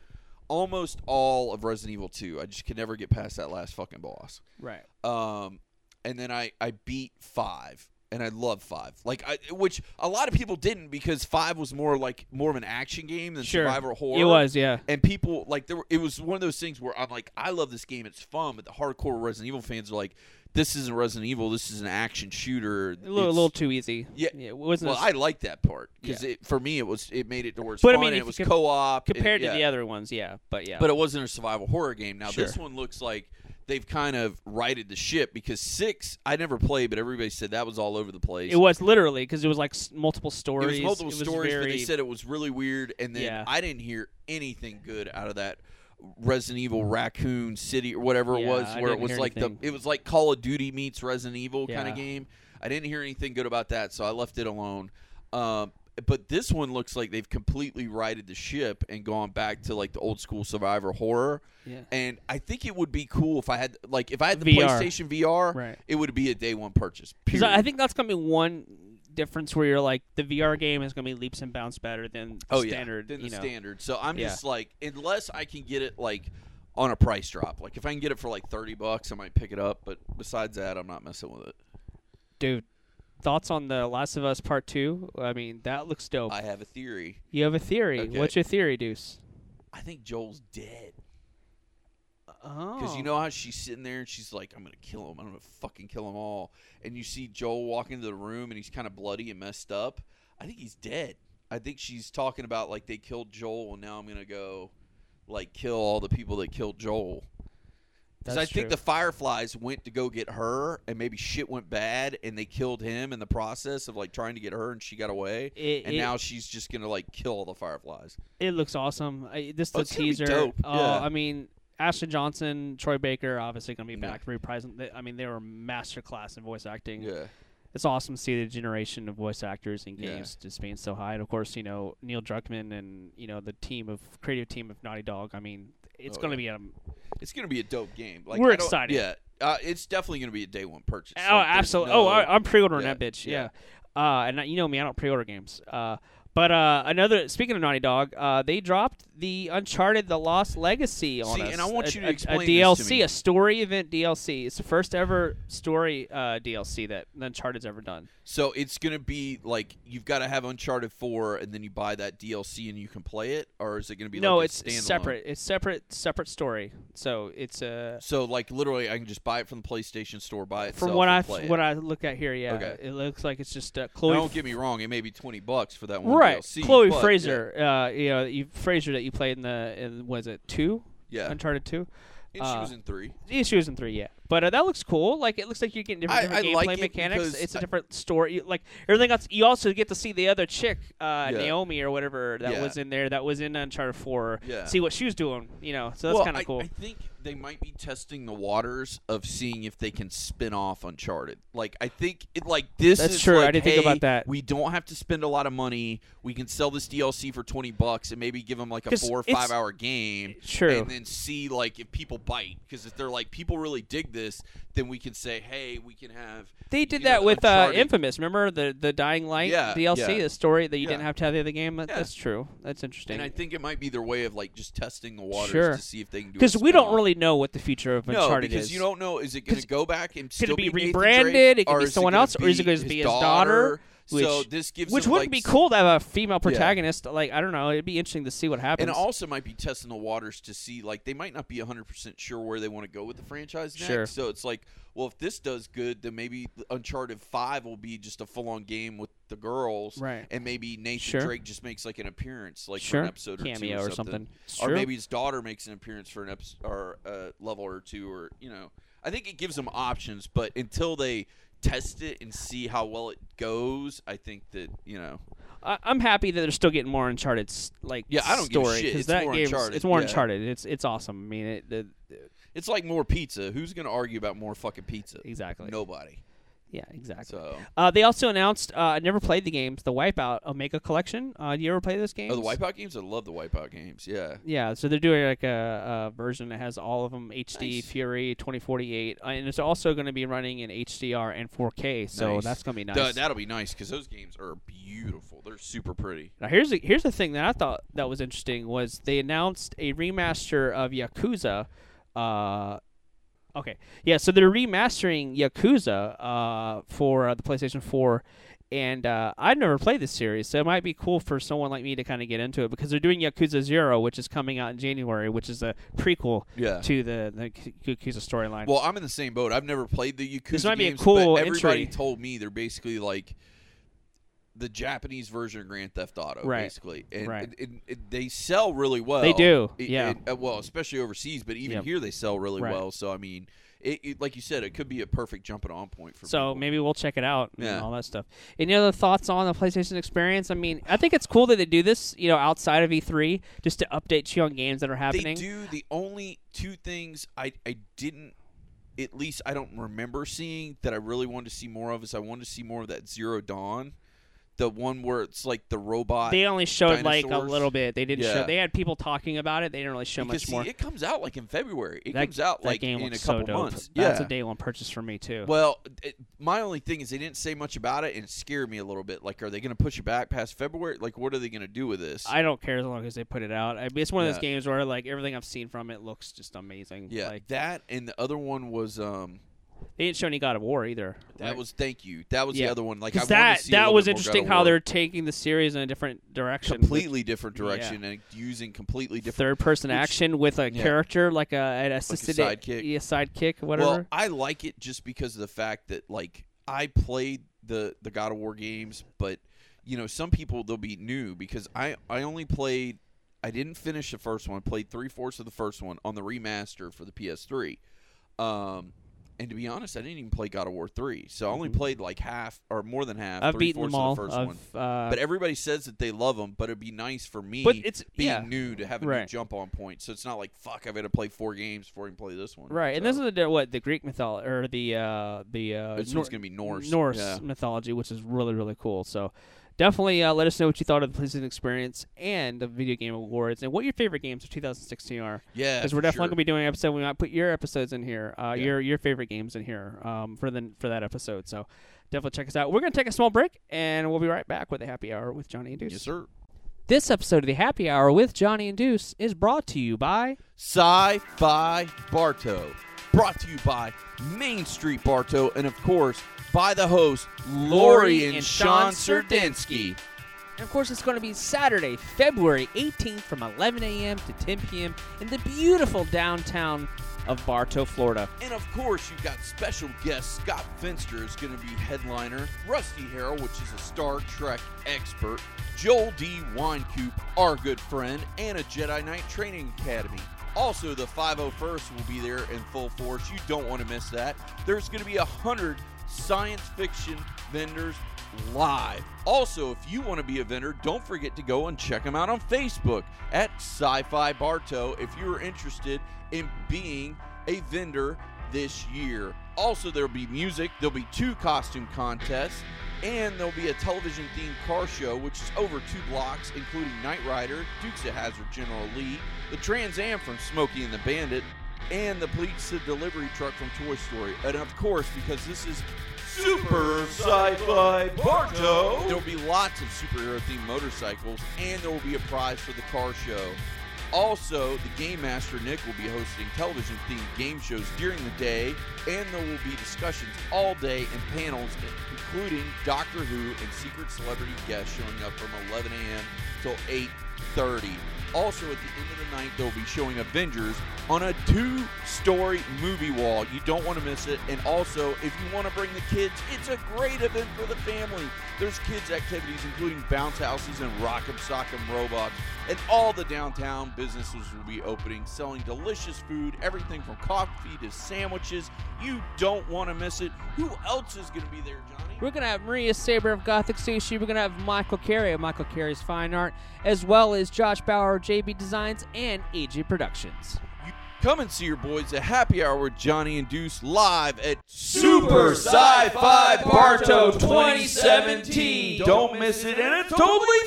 almost all of Resident Evil Two. I just could never get past that last fucking boss. Right. Um, and then I I beat five, and I love five. Like I, which a lot of people didn't because five was more like more of an action game than Sure. survival horror. It was, yeah. And people like there were, it was one of those things where I'm like, I love this game, it's fun, but the hardcore Resident Evil fans are like, this isn't Resident Evil, this is an action shooter. A little, a little too easy. Yeah. it wasn't. well, as- I like that part because Yeah. for me it was it made it to where it's But I mean, and it was com- co-op compared to yeah. the other ones, yeah. But yeah. But it wasn't a survival horror game. Now Sure. this one looks like they've kind of righted the ship because six I never played, but everybody said that was all over the place. it was literally because it was like multiple It stories. was multiple It was stories, but they said it was really weird. And then Yeah. I didn't hear anything good out of that Resident Evil Raccoon City or whatever it was, I where it was like anything. the it was like Call of Duty meets Resident Evil kind of game. I didn't hear anything good about that, so I left it alone. Um, but this one looks like they've completely righted the ship and gone back to like the old school survivor horror. Yeah. And I think it would be cool if I had like if I had the VR. PlayStation VR, Right. it would be a day one purchase. I think that's gonna be one difference where you're like the VR game is gonna be leaps and bounds better than the oh standard. yeah, than the know. standard. So I'm Yeah. just like, unless I can get it like on a price drop, like if I can get it for like thirty bucks, I might pick it up. But besides that, I'm not messing with it. Dude, thoughts on the Last of Us Part Two? I mean, that looks dope. I have a theory. you have a theory. Okay. What's your theory, Deuce? I think Joel's dead Oh, because you know how she's sitting there and she's like, "I'm gonna kill him. I'm gonna fucking kill them all." And you see Joel walk into the room and he's kind of bloody and messed up. I think he's dead. I think she's talking about like they killed Joel and now I'm gonna go like kill all the people that killed Joel. Because I think true. the Fireflies went to go get her, and maybe shit went bad, and they killed him in the process of like trying to get her, and she got away. It, and it, now she's just gonna like kill all the Fireflies. it looks awesome. I, this Oh, gonna be teaser. dope. Uh, Yeah. I mean, Ashley Johnson, Troy Baker, obviously gonna be Yeah. back reprising. They, I mean, they were masterclass in voice acting. Yeah, it's awesome to see the generation of voice actors in Yeah. games just being so high. And of course, you know Neil Druckmann and you know the team of creative team of Naughty Dog. I mean, it's Oh, going to yeah. be a It's gonna be a dope game. Like We're excited. Yeah, uh, it's definitely gonna be a day one purchase. Oh, Like, absolutely. no- oh, I, I'm pre-ordering yeah, that bitch. yeah. Yeah. Uh, and I- you know me, I don't pre-order games. Uh, but uh, another. Speaking of Naughty Dog, uh, they dropped the Uncharted: The Lost Legacy on See, us. and I want a, you to a- explain a DLC, to me. a story event DLC. It's the first ever story uh, DLC that Uncharted's ever done. So it's gonna be like you've got to have Uncharted Four, and then you buy that DLC and you can play it, or is it gonna be no, like a it's standalone? separate. It's separate, separate story. So it's uh, So like literally, I can just buy it from the PlayStation Store, buy it. from what I what I look at here, yeah, Okay. it looks like it's just uh, Now, Chloe. don't get me wrong, it may be twenty bucks for that one right, DLC. Chloe but, Frazer. Uh, you know, you Frazer that you played in the in was it two Yeah. Uncharted two. And she uh, was in three. Yeah, she was in three, yeah. But uh, that looks cool. Like it looks like you're getting different, I- different I gameplay like mechanics. It's a I- different story. You, like everything else, you also get to see the other chick, uh, Yeah. Naomi or whatever that Yeah. was in there. That was in Uncharted Four. Yeah. See what she was doing. You know, so that's well, kind of cool. I think they might be testing the waters of seeing if they can spin off Uncharted. Like I think it like this That's is true. I didn't think about that. We don't have to spend a lot of money. We can sell this DLC for twenty bucks and maybe give them like a four or five hour game. True. And then see like if people bite because if they're like people really dig this, then we can say hey we can have They did you know, that with uh, Infamous. Remember the the Dying Light Yeah, DLC, yeah. the story that you Yeah. didn't have to have the other game. That. That's true. That's interesting. And I think it might be their way of like just testing the waters Sure. to see if they can do. Because we don't really know what the future of No, Uncharted because is. you don't know. Is it going to go back and Could still it be rebranded? Drake, It could be someone else, or is it gonna be his daughter? Which- so this gives which would like, be cool to have a female protagonist. Like I don't know, it'd be interesting to see what happens. And it also might be testing the waters to see, like, they might not be 100% sure where they want to go with the franchise next. Sure. So it's like, well, if this does good, then maybe Uncharted 5 will be just a full on game with the girls. Right. And maybe Nathan Sure. Drake just makes, like, an appearance, like, sure for an episode or two cameo or, or something. It's Or maybe his daughter makes an appearance for an episode or a level or two, or, you know. I think it gives them options, but until they test it and see how well it goes, I think that, you know. I, I'm happy that they're still getting more Uncharted like Yeah, I don't story shit. It's that more Uncharted, it's more yeah. Uncharted. It's it's awesome. I mean, it, it, It's like more pizza. Who's going to argue about more fucking pizza? exactly. Nobody. Yeah, exactly. So, Uh, they also announced. Uh, I never played the games. The Wipeout Omega Collection. Uh, do you ever play those games? oh, the Wipeout games. I love the Wipeout games. Yeah. Yeah, so they're doing like a, a version that has all of them HD, Nice. Fury, 2048, uh, and it's also going to be running in HDR and 4K. So Nice. that's going to be nice. Th- that'll be nice because those games are beautiful. They're super pretty. Now here's the, here's the thing that I thought that was interesting was they announced a remaster of Yakuza. Uh, okay, yeah, so they're remastering Yakuza uh, for uh, the PlayStation 4, and uh, I've never played this series, so it might be cool for someone like me to kind of get into it because they're doing Yakuza Zero, which is coming out in January, which is a prequel Yeah. to the the Yakuza storyline. Well, I'm in the same boat. I've never played the Yakuza This might be a cool but everybody entry. told me they're basically like the Japanese version of Grand Theft Auto, Right. basically. And Right. they sell really well. They do, yeah. uh, well, especially overseas, but even Yep. here they sell really Right. well. So I mean, it, it, like you said, it could be a perfect jumping on point for So people. maybe we'll check it out and Yeah. all that stuff. Any other thoughts on the PlayStation experience? I mean, I think it's cool that they do this, you know, outside of E3, just to update you on games that are happening. They do. The only two things I I didn't, at least I don't remember seeing that I really wanted to see more of is I wanted to see more of that Zero Dawn, the one where it's like the robot. They only showed like a little bit. They didn't show. Yeah. They had people talking about it. They didn't really show because much see, more. it comes out like in February. It that, comes out like in a couple so months. That's a day one purchase for me too. Well, it, my only thing is they didn't say much about it, and it scared me a little bit. Like, are they going to push it back past February? Like, what are they going to do with this? I don't care as long as they put it out. I mean, it's one of those games where like everything I've seen from it looks just amazing. yeah, like that and the other one was um they didn't show any God of War either. that right? was thank you. That was Yeah. the other one. Like I that to see that was bit more God interesting how they're taking the series in a different direction. completely different direction and using completely different third person which- action with a yeah. character like a an assisted sidekick. yeah, sidekick, whatever. Well, I like it just because of the fact that like I played the the God of War games, but you know some people they'll be new because I I only played I didn't finish the first one. Played three fourths of the first one on the remaster for the PS3. Um, And to be honest, I didn't even play God of War three, so I only Mhm. played like half or more than half. I've three beaten them all. The 1st I've, one. uh, But everybody says that they love them, but it'd be nice for me but it's being yeah. new to have a new jump on point. So it's not like fuck, I've got to play four games before I can play this one. Right, and this is the what the Greek mythology or the uh, the uh, this Nor- one's gonna be Norse. Norse Yeah. mythology, which is really really cool. So definitely uh, let us know what you thought of the PlayStation experience and the Video Game Awards, and what your favorite games of 2016 are. Yeah, Because we're definitely sure. gonna be doing an episode. We might put your episodes in here, uh, Yeah. your your favorite games in here um, for the for that episode. So definitely check us out. We're gonna take a small break, and we'll be right back with a happy hour with Johnny and Deuce. Yes, sir. This episode of the Happy Hour with Johnny and Deuce is brought to you by Sci-Fi Bartow, brought to you by Main Street Bartow, and of course by the host Lori and, and Sean Sean Serdinsky. And of course, it's going to be Saturday, February 18th from 11 a.m. to 10 p.m. in the beautiful downtown of Bartow, Florida. And of course, you've got special guest Scott Finster is going to be headliner. Rusty Harrell, which is a Star Trek expert. Joel D. Winecoop, our good friend, and a Jedi Knight Training Academy. Also, the 501st will be there in full force. You don't want to miss that. There's going to be a hundred science fiction vendors live. Also, if you want to be a vendor, don't forget to go and check them out on Facebook at Sci-Fi Bartow if you're interested in being a vendor this year. Also, there'll be music, there'll be two costume contests, and there'll be a television themed car show, which is over two blocks, including Knight Rider, Dukes of Hazzard General Lee, the Trans Am from Smokey and the Bandit, and the pizza delivery truck from Toy Story. And of course, because this is Super Sci-Fi Bartow, there will be lots of superhero themed motorcycles, and there will be a prize for the car show. Also, the Game Master Nick will be hosting television themed game shows during the day, and there will be discussions all day and panels, including Doctor Who and secret celebrity guests showing up from 11 a.m. till 8:30. Also, at the end of the night, they'll be showing Avengers on a two-story movie wall. You don't want to miss it. And also, if you want to bring the kids, it's a great event for the family. There's kids activities including bounce houses and rock'em sock'em robots. And all the downtown businesses will be opening, selling delicious food, everything from coffee to sandwiches. You don't want to miss it. Who else is going to be there, Johnny? We're going to have Maria Saber of Gothic Sushi. We're going to have Michael Carey of Michael Carey's Fine Art, as well as Josh Bauer of JB Designs and AG Productions. You come and see your boys at Happy Hour with Johnny and Deuce live at Super Sci-Fi Bartow 2017. Don't miss it, and it's totally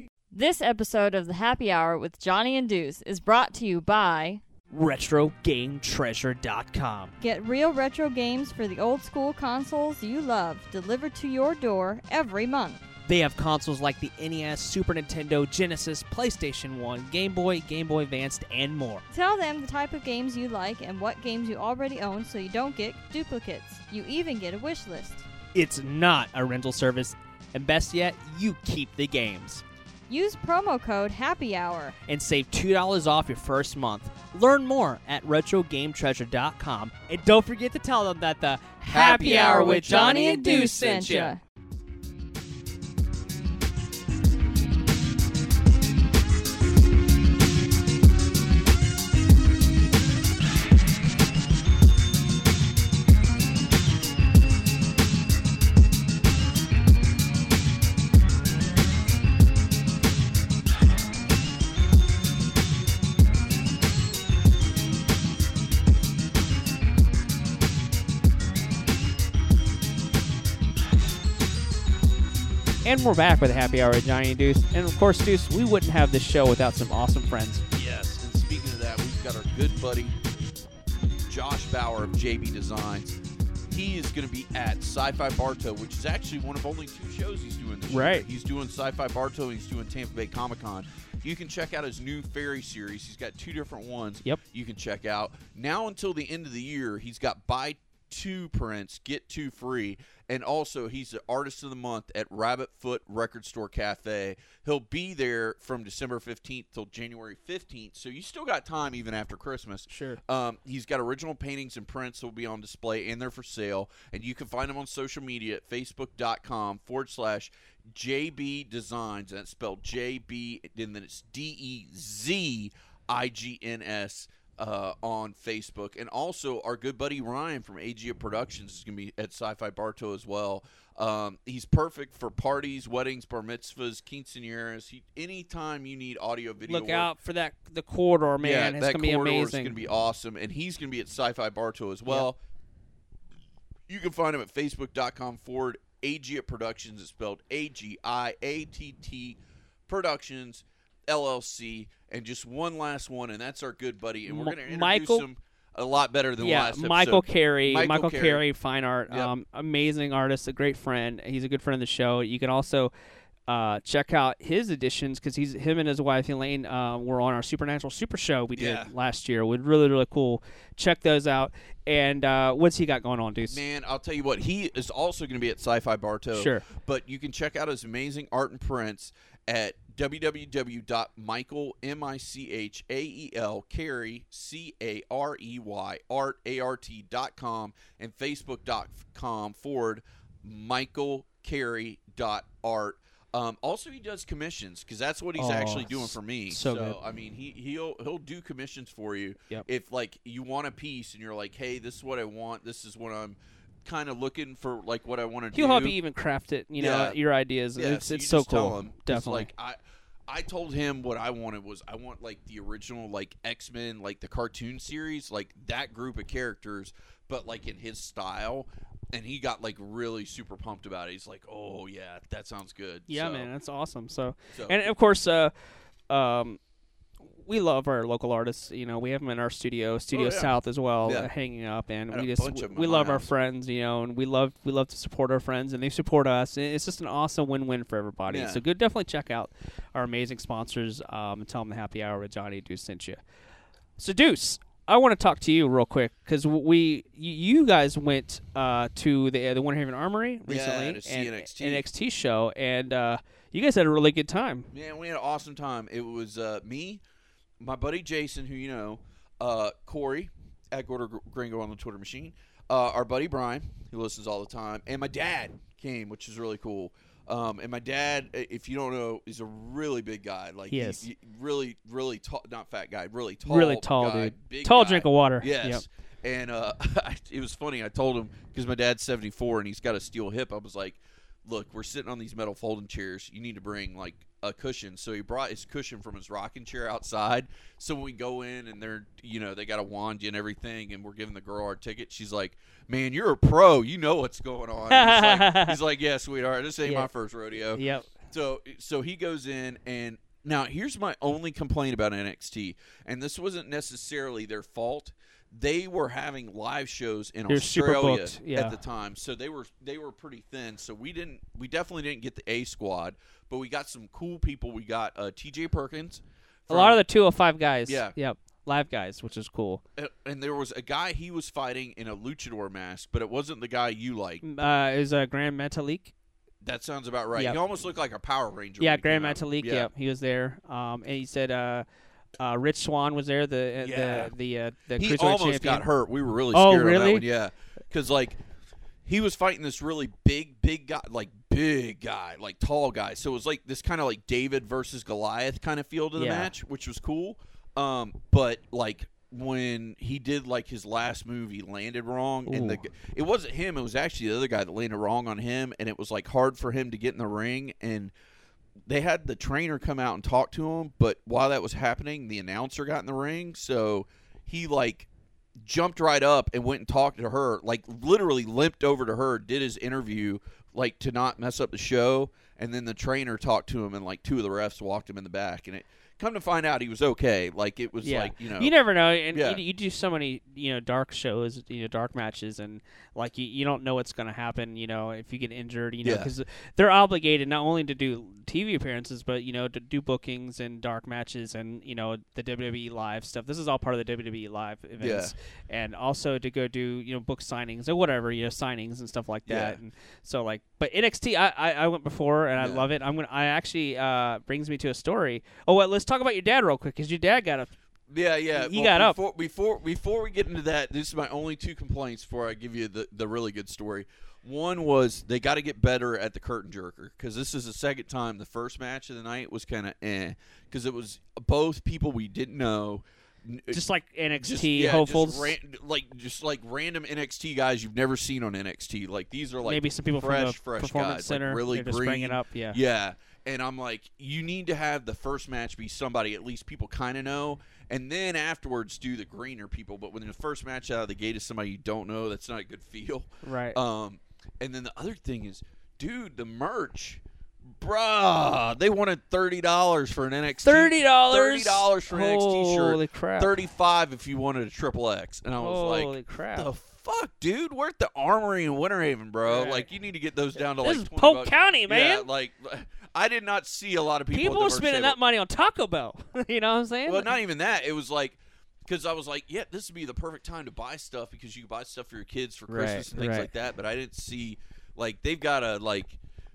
free. This episode of the Happy Hour with Johnny and Deuce is brought to you by RetroGameTreasure.com. Get real retro games for the old school consoles you love delivered to your door every month. They have consoles like the NES, Super Nintendo, Genesis, PlayStation 1, Game Boy, Game Boy Advanced, and more. Tell them the type of games you like and what games you already own so you don't get duplicates. You even get a wish list. It's not a rental service, and best yet, you keep the games. Use promo code Happy Hour. and save $2 off your first month. Learn more at RetroGameTreasure.com. And don't forget to tell them that the Happy Hour with Johnny and Deuce sent you. And we're back with a Happy Hour with Johnny and Deuce. And of course, Deuce, we wouldn't have this show without some awesome friends. Yes, and speaking of that, we've got our good buddy Josh Bauer of JB Designs. He is going to be at Sci-Fi Bartow, which is actually one of only two shows he's doing this year. Right. He's doing Sci-Fi Bartow. and He's doing Tampa Bay Comic Con. You can check out his new fairy series. He's got two different ones. Yep. You can check out now until the end of the year. He's got buy two prints, get two free, and also he's the artist of the month at Rabbit Foot Record Store Cafe. He'll be there from December 15th till January 15th, so you still got time even after Christmas. Sure. Um, he's got original paintings and prints that will be on display and they're for sale. And you can find him on social media at facebook.com forward slash JB Designs. And that's spelled JB, and then it's D E Z I G N S. uh, on Facebook, and also our good buddy Ryan from AG Productions is going to be at Sci-Fi Bartow as well. Um, he's perfect for parties, weddings, bar mitzvahs, quinceañeras. He, anytime you need audio video, Look work, out for that the corridor, man. yeah, it's that gonna be corridor is going to be awesome, and he's going to be at Sci-Fi Bartow as well. You can find him at facebook.com forward Agiat Productions. It's spelled A G I A T T Productions LLC. And just one last one, and that's our good buddy, and we're going to introduce Michael- him a lot better than yeah, last Michael episode. Carey, Michael Michael, Carey. Carey, fine art, Yep. um, amazing artist, a great friend. He's a good friend of the show. You can also uh, check out his editions because he's him and his wife Elaine uh, were on our Supernatural Super Show we did Yeah. last year. Was really really cool. Check those out. And uh, what's he got going on, Deuce? Man, I'll tell you what, he is also going to be at Sci-Fi Bartow. Sure. But you can check out his amazing art and prints at www.michael m i c h a l carey c a r y art a r t dot and facebook.com forward michael carey dot art. Um, also, he does commissions because that's what he's Oh, actually doing for me. so good. I mean, he he'll he'll do commissions for you Yep. if like you want a piece and you're like, hey, this is what I want. This is what I'm kind of looking for, like what I want to do. He'll help you even craft it. You know Yeah. your ideas. Yeah, it's so it's you so just tell cool. him, 'cause, Definitely. Like I, I told him what I wanted was I want like the original like X Men like the cartoon series like that group of characters, but like in his style. And he got like really super pumped about it. He's like, "Oh yeah, that sounds good." yeah, So- man, that's awesome. So so- and of course, uh, um, we love our local artists. You know, we have them in our studio, Studio Oh, yeah. South as well, Yeah. uh, hanging up, and Had we just we love our friends. You know, and we love we love to support our friends, and they support us. And it's just an awesome win-win for everybody. Yeah. So good, definitely check out our amazing sponsors. Um, and tell them the happy hour with Johnny Deuce sent you. So Deuce. I want to talk to you real quick because we, you, guys went uh, to the uh, the Winter Haven Armory recently, see and NXT. NXT show, and uh, you guys had a really good time. Man, we had an awesome time. It was uh, me, my buddy Jason, who you know, uh, Corey at Gordo Gringo on the Twitter machine, uh, our buddy Brian, who listens all the time, and my dad came, which is really cool. Um, and my dad, if you don't know, is a really big guy. Like He really, really tall, not fat guy, really tall, really tall guy, dude. big Tall guy. drink of water. Yes. Yep. And uh, it was funny. I told him because my dad's 74 and he's got a steel hip. I was like, look, we're sitting on these metal folding chairs. You need to bring like a cushion. So he brought his cushion from his rocking chair outside. So when we go in and they're, you know, they got a wand and everything and we're giving the girl our ticket, she's like, man, you're a pro. You know what's going on. He's, like, he's like, yeah, sweetheart, this ain't Yeah. my first rodeo. Yep. So so he goes in and now here's my only complaint about NXT, and this wasn't necessarily their fault. They were having live shows in They're Australia yeah. at the time, so they were they were pretty thin. So we didn't we definitely didn't get the A squad, but we got some cool people. We got uh, T.J. Perkins. A lot of from- the 205 guys. Yeah. Yep. Live guys, which is cool. uh, and there was a guy he was fighting in a luchador mask, but it wasn't the guy you like. Uh, is uh, Grand Metalik? That sounds about right. Yep. He almost looked like a Power Ranger. Yeah, Grand. Metalik. Yeah. Yep, he was there. Um, and he said uh, uh, Rich Swann was there. The uh, Yeah. the the uh, the he almost champion. got hurt. We were really Oh, scared on really? that one. Yeah, because like he was fighting this really big, big guy, like big guy, like tall guy. So it was like this kind of like David versus Goliath kind of feel to the Yeah. match, which was cool. Um, but like when he did like his last move, he landed wrong, and the it wasn't him. It was actually the other guy that landed wrong on him, and it was like hard for him to get in the ring and. They had the trainer come out and talk to him, but while that was happening, the announcer got in the ring, so he like jumped right up and went and talked to her, like literally limped over to her, did his interview, like to not mess up the show, and then the trainer talked to him, and like two of the refs walked him in the back, and it come to find out he was okay. Like it was yeah. like you know, you never know, and Yeah. you, you do so many, you know, dark shows, you know, dark matches, and like you, you don't know what's going to happen, you know, if you get injured, you know, Yeah. because they're obligated not only to do TV appearances, but you know, to do bookings and dark matches, and you know, the WWE live stuff. This is all part of the WWE live events, and also to go do, you know, book signings or whatever, you know, signings and stuff like that. Yeah. And so, like, but NXT, I, I, I went before, and I love it. I'm gonna, I actually uh, brings me to a story. Oh, well, let's talk about your dad real quick, because your dad got a Yeah, yeah. He well, got up. before, Before before we get into that, this is my only two complaints before I give you the, the really good story. One was they got to get better at the curtain jerker because this is the second time. The first match of the night was kind of eh because it was both people we didn't know. Just like NXT just, yeah, hopefuls. just ran, like just like random NXT guys you've never seen on NXT. Like these are like Maybe some people fresh, from the fresh performance guys, center. like really They're just bringing up. Yeah. Yeah. And I'm like, you need to have the first match be somebody at least people kind of know, and then afterwards do the greener people. But when the first match out of the gate is somebody you don't know, that's not a good feel. Right. Um, and then the other thing is, dude, the merch, bruh, they wanted thirty dollars for an NXT. Thirty dollars. Thirty dollars for an NXT shirt. Holy crap. Thirty-five if you wanted a triple X. And I was Holy like, crap. the fuck, dude? We're at the Armory in Winter Haven, bro. Right. Like, you need to get those down to this like is Polk bucks. County, Yeah, man. like I did not see a lot of people. People were spending that money on Taco Bell. you know what I'm saying? Well, not even that. It was like because I was like, yeah, this would be the perfect time to buy stuff because you buy stuff for your kids for Christmas Right, and things right. like that. But I didn't see like they've got to like.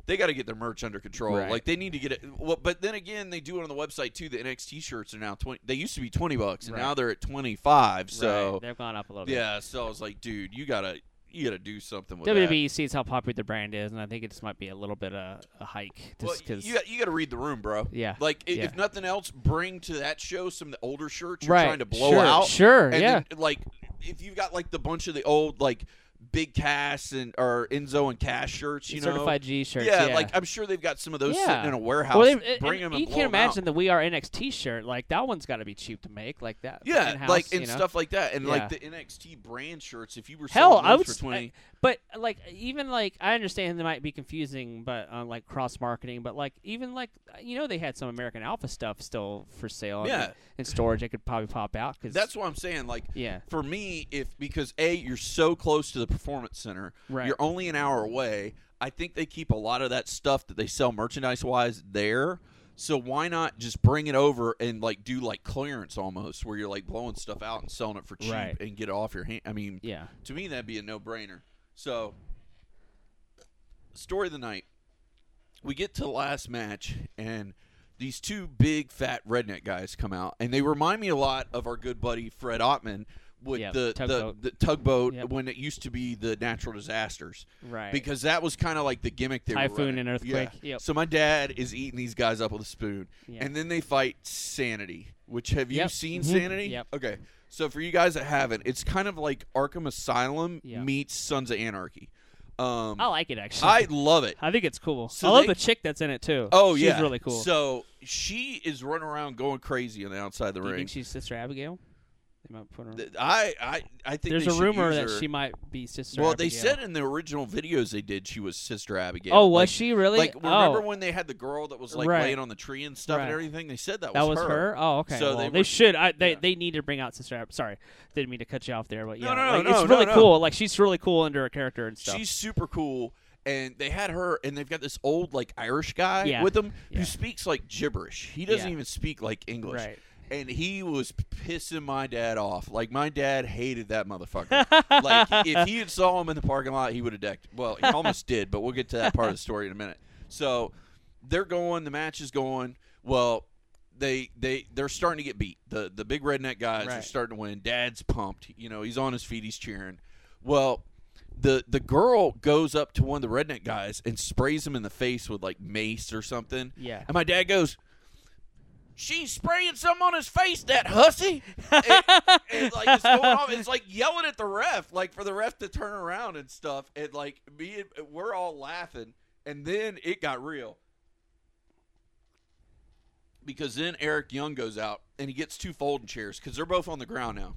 They got to get their merch under control. Right. Like they need to get it. Well, but then again, they do it on the website too. The NXT shirts are now twenty. They used to be twenty bucks, and now they're at twenty five. So right. they've gone up a little bit. yeah. So I was like, dude, you gotta you gotta do something with it. WWE sees how popular the brand is, and I think it just might be a little bit of a hike. that. Well, because. you got, you got to read the room, bro. Yeah. Like Yeah. if nothing else, bring to that show some of the older shirts you're right. trying to blow sure, out. Sure. And yeah. then, like, if you've got like the bunch of the old like big Cass and or Enzo and Cass shirts, you know, Certified G shirts. yeah, Yeah, like I'm sure they've got some of those Yeah. sitting in a warehouse. Well, they- bring them you blow can 'em out. imagine the We Are NXT shirt. Like that one's got to be cheap to make, like that. Yeah, like you and know? stuff like that, and Yeah. like the NXT brand shirts. If you were Hell, selling I would. for twenty, I- but like even like I understand they might be confusing, but uh, like cross marketing. But like even like you know they had some American Alpha stuff still for sale. Yeah. in, in storage. it could probably pop out because that's what I'm saying. Like yeah. for me, if because a you're so close to the performance center, Right. you're only an hour away. I think they keep a lot of that stuff that they sell merchandise wise there. So why not just bring it over and like do like clearance almost, where you're like blowing stuff out and selling it for cheap Right. and get it off your hand? I mean, Yeah. to me that'd be a no brainer. So, story of the night. We get to the last match, and these two big fat redneck guys come out, and they remind me a lot of our good buddy Fred Ottman with Yep, the, tugboat. the the tugboat Yep. when it used to be the natural disasters, Right. because that was kind of like the gimmick they were Typhoon and earthquake. Yeah. Yep. So my dad is eating these guys up with a spoon, and then they fight Sanity. Which have you seen Mhm. Sanity? Yep. Okay. So for you guys that haven't, it's kind of like Arkham Asylum meets Sons of Anarchy. Um, I like it actually. I love it. I think it's cool. So I love they- the chick that's in it too. Oh She's yeah, really cool. So she is running around going crazy on the outside of the Do you ring. think she's Sister Abigail? They might put her. Th- I, I, I think There's a rumor that she might be Sister. Well, they said in the original videos they did she was Sister Abigail. Oh, was Like- she really? Like remember oh, when they had the girl that was like Right. laying on the tree and stuff and everything? They said that, that was was her. Oh, okay. So well, they they, should. I, they yeah. they need to bring out Sister. Ab- Sorry, didn't mean to cut you off there, but yeah, no, no, like, no, it's no, really no. cool. Like she's really cool under her character and stuff. She's super cool. And they had her, and they've got this old like Irish guy Yeah. with them Yeah. who speaks like gibberish. He doesn't Yeah. even speak like English. right. And he was pissing my dad off. Like my dad hated that motherfucker. like if he had saw him in the parking lot, he would have decked. Well, he almost did, but we'll get to that part of the story in a minute. So they're going. The match is going. Well, they they they're starting to get beat. The the big redneck guys are starting to win. Dad's pumped. You know, he's on his feet. He's cheering. Well. The, the girl goes up to one of the redneck guys and sprays him in the face with like mace or something. Yeah. And my dad goes, She's spraying something on his face, that hussy. and, and, like it's going off. It's like yelling at the ref, like for the ref to turn around and stuff. And like me, and, we're all laughing. And then it got real because then Eric Young goes out and he gets two folding chairs because they're both on the ground now.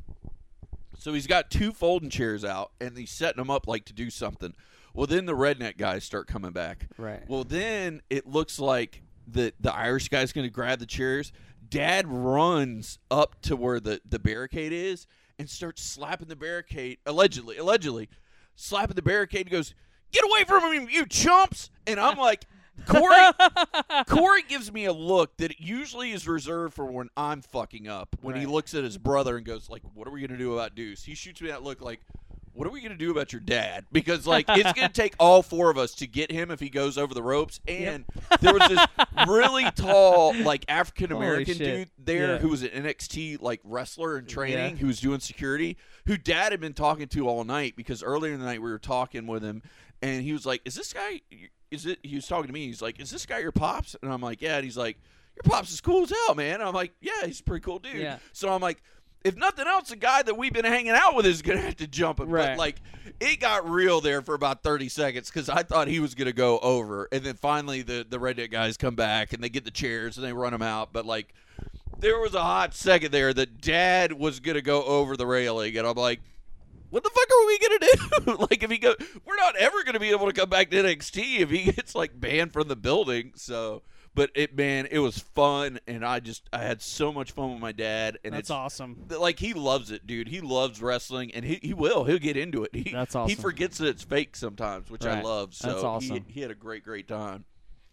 So he's got two folding chairs out and he's setting them up like to do something. Well, then the redneck guys start coming back. Right. Well, then it looks like the the Irish guy's going to grab the chairs. Dad runs up to where the the barricade is and starts slapping the barricade. Allegedly, allegedly, slapping the barricade. and goes, "Get away from him, you chumps!" And I'm like, Corey. Corey gives me a look that usually is reserved for when I'm fucking up. When he looks at his brother and goes, "Like, what are we gonna do about Deuce?" He shoots me that look like. What are we gonna do about your dad? Because like it's gonna take all four of us to get him if he goes over the ropes. And there was this really tall, like African American dude there Yeah. who was an NXT like wrestler in training, Yeah. who was doing security, who Dad had been talking to all night because earlier in the night we were talking with him, and he was like, "Is this guy? Is it?" He was talking to me. He's like, "Is this guy your pops?" And I'm like, "Yeah." And he's like, "Your pops is cool as hell, man." And I'm like, "Yeah, he's a pretty cool dude." Yeah. So I'm like. If nothing else, the guy that we've been hanging out with is gonna have to jump him. Right. But like, it got real there for about thirty seconds because I thought he was gonna go over, and then finally the the redneck guys come back and they get the chairs and they run him out. But like, there was a hot second there that Dad was gonna go over the railing, and I'm like. What the fuck are we gonna do? like, if he go, we're not ever gonna be able to come back to NXT if he gets like banned from the building. So, but it, man, it was fun, and I just, I had so much fun with my dad, and That's it's awesome. like he loves it, dude. He loves wrestling, and he, he will. He'll get into it. He, That's He forgets that it's fake sometimes, which I love. So That's awesome. He, he had a great, great time.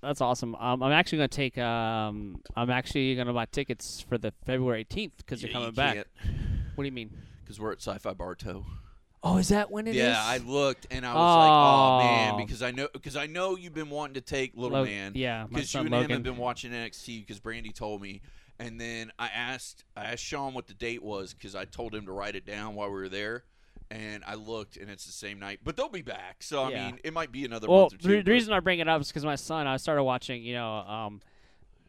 That's awesome. Um, I'm actually gonna take. Um, I'm actually gonna buy tickets for the February 18th because they're coming back. What do you mean? because we're at Sci-Fi Bartow. Oh, is that when it is? yeah, I looked and I was like, oh man, because I know because I know you've been wanting to take little Lo- man. Yeah, my because you son and him have been watching NXT because Brandy told me, and then I asked I asked Sean what the date was because I told him to write it down while we were there, and I looked and it's the same night, but they'll be back. So I Yeah. mean, it might be another well, month or two. the, the but- reason I bring it up is because my son. I started watching. You know, um,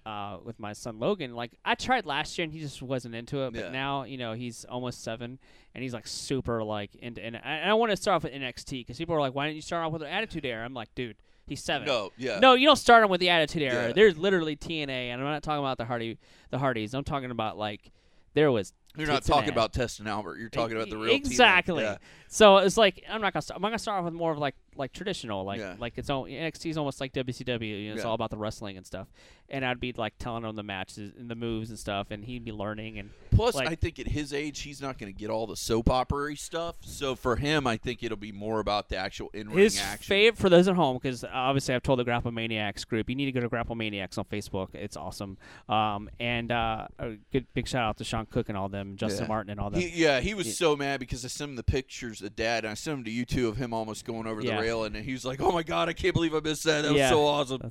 uh, with my son Logan. Like I tried last year and he just wasn't into it. But Yeah. now, you know, he's almost seven and he's like super like into. And I, and I want to start off with NXT because people are like, "Why didn't you start off with the Attitude Era?" I'm like, dude, he's seven. no, yeah, No, you don't start him with the Attitude Era. Yeah. There's literally TNA, and I'm not talking about the Hardy, the Hardys. I'm talking about like there was. You're not talking about Test and Albert. You're talking about the real exactly. Yeah. So it's like I'm not gonna. Start, I'm gonna start off with more of like like traditional, like Yeah. like it's all NXT is almost like WCW. You know, it's Yeah. all about the wrestling and stuff. And I'd be like telling him the matches and the moves and stuff, and he'd be learning. And Plus, Like- I think at his age, he's not going to get all the soap opera stuff. So for him, I think it'll be more about the actual in ring his action. favorite for those at home, because obviously I've told the Grapple Maniacs group, you need to go to Grapple Maniacs on Facebook. It's awesome. Um, and uh, a good big shout out to Sean Cook and all them, Justin Yeah. Martin and all. He, yeah, he was so mad because I sent him the pictures of dad, and I sent him to you two of him almost going over the and he's like, "Oh my god, I can't believe I missed that. That Yeah. was so awesome."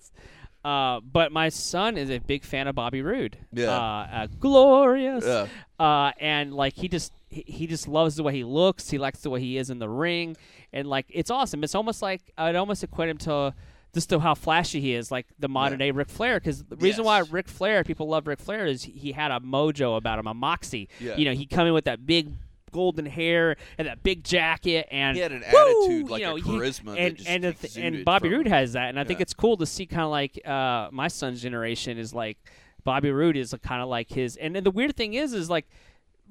Uh, but my son is a big fan of Bobby Roode. Yeah. Uh, uh, glorious. Yeah. Uh, and like he just he, he just loves the way he looks. He likes the way he is in the ring, and like it's awesome. It's almost like I'd almost equate him to just to how flashy he is, like the modern day Ric Flair. Because the reason why Yes. Ric Flair people love Ric Flair is he had a mojo about him, a moxie. Yeah. You know, he come in with that big golden hair and that big jacket and He had an woo, attitude, like you know, a he- charisma that and just and and Bobby Roode has that, and I think it's cool to see kind of like uh, my son's generation is like Bobby Roode is kind of like his, and then the weird thing is, is like.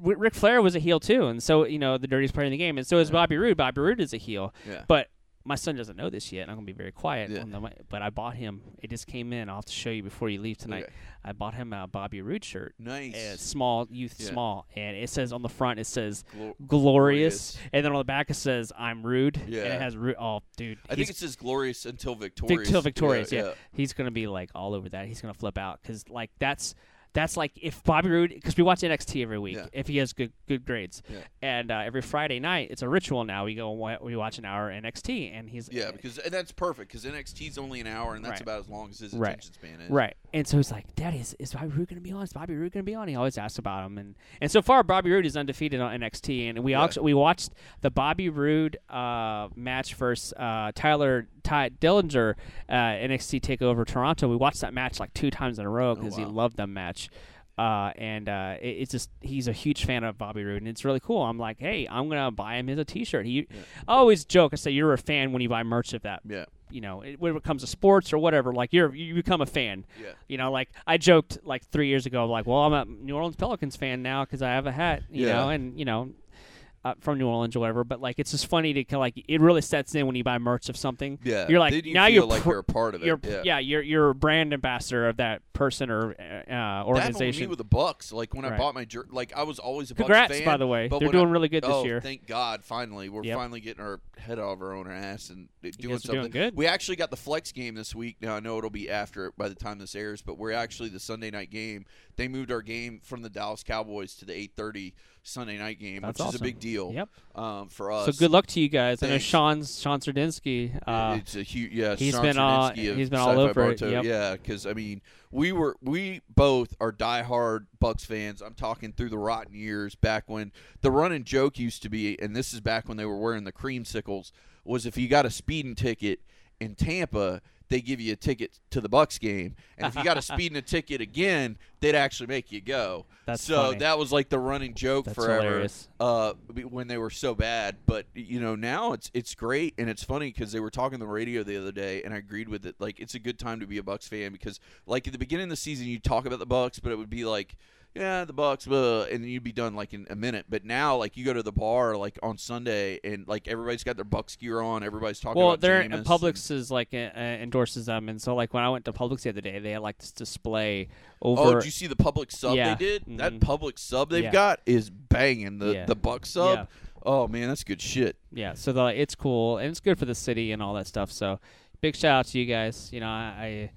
Ric Ric Flair was a heel too, and so you know the dirtiest player in the game, and so is Yeah. Bobby Roode. Bobby Roode is a heel, Yeah. but my son doesn't know this yet. and I'm gonna be very quiet. Yeah. on the but I bought him. It just came in. I'll have to show you before you leave tonight. Okay. I bought him a Bobby Roode shirt, Nice. uh, small youth Yeah. small, and it says on the front it says Glor- glorious, and then on the back it says I'm rude. Yeah, and it has rude. Oh, dude, I think it says glorious until victorious. Until victorious, yeah, yeah. he's gonna be like all over that. He's gonna flip out because like that's that's like if Bobby Roode because we watch NXT every week Yeah. if he has good good grades, Yeah. and uh, every Friday night it's a ritual now. We go and we watch an hour NXT and he's Yeah, because and that's perfect because NXT's only an hour, and that's Right. about as long as his Right. attention span is. Right. And so he's like, Daddy, is, is Bobby Roode going to be on? Is Bobby Roode going to be on? He always asks about him. And, and so far, Bobby Roode is undefeated on NXT. And we Yeah. actually, we watched the Bobby Roode uh, match versus uh, Tyler Tye Dillinger uh, NXT TakeOver Toronto. We watched that match like two times in a row because he wow. loved that match. Uh, and uh, it, it's just he's a huge fan of Bobby Roode, and it's really cool. I'm like, hey, I'm gonna buy him his a T-shirt. He, I always joke. I say you're a fan when you buy merch of that Yeah. you know, it, when it comes to sports or whatever, like you're you become a fan. Yeah. You know, like I joked like three years ago, like, well, I'm a New Orleans Pelicans fan now because I have a hat, you Yeah. know, and you know, uh, from New Orleans or whatever. But like, it's just funny to like it really sets in when you buy merch of something. Yeah. You're like you now feel you're like pr- you're a part of it. You're yeah. you're you're a brand ambassador of that person or uh, uh, That happened with me with the Bucks. Like when I bought my jer- like I was always a Congrats, Bucks fan. by the way. but They're when I- doing really good this oh, year. Thank God! Finally, we're Yep. finally getting our head out of our own ass and doing something doing good. We actually got the flex game this week. Now I know it'll be after it by the time this airs, but we're actually the Sunday night game. They moved our game from the Dallas Cowboys to the 8:30 Sunday night game, That's which is a big deal. Yep. Um, for us. So good luck to you guys. I know Thanks. Sean's Sean Sardinsky. Uh, it's a huge yeah. he's Sean been all- he's been all over it, yep. Yeah, because I mean, we were we both are diehard Bucks fans. I'm talking through the rotten years back when the running joke used to be, and this is back when they were wearing the creamsicles. Was if you got a speeding ticket in Tampa, they give you a ticket to the Bucks game, and if you got a speeding a ticket again, they'd actually make you go. That's so funny. that was like the running joke That's forever uh, when they were so bad. But you know now it's it's great and it's funny because they were talking on the radio the other day, and I agreed with it. Like it's a good time to be a Bucks fan because like at the beginning of the season you talk about the Bucks, but it would be like. Yeah, the Bucks, uh, and you'd be done like in a minute. But now, like you go to the bar like on Sunday, and like everybody's got their Bucks gear on. Everybody's talking Well, about they're Jameis and- Publix is like uh, endorses them, and so like when I went to Publix the other day, they had like this display over. Oh, did you see the Publix sub Yeah. they did? That Mhm. Publix sub they've Yeah. got is banging. The Yeah. the Buck sub. Oh man, that's good shit. Yeah, so the, it's cool and it's good for the city and all that stuff. So big shout out to you guys. You know, I, I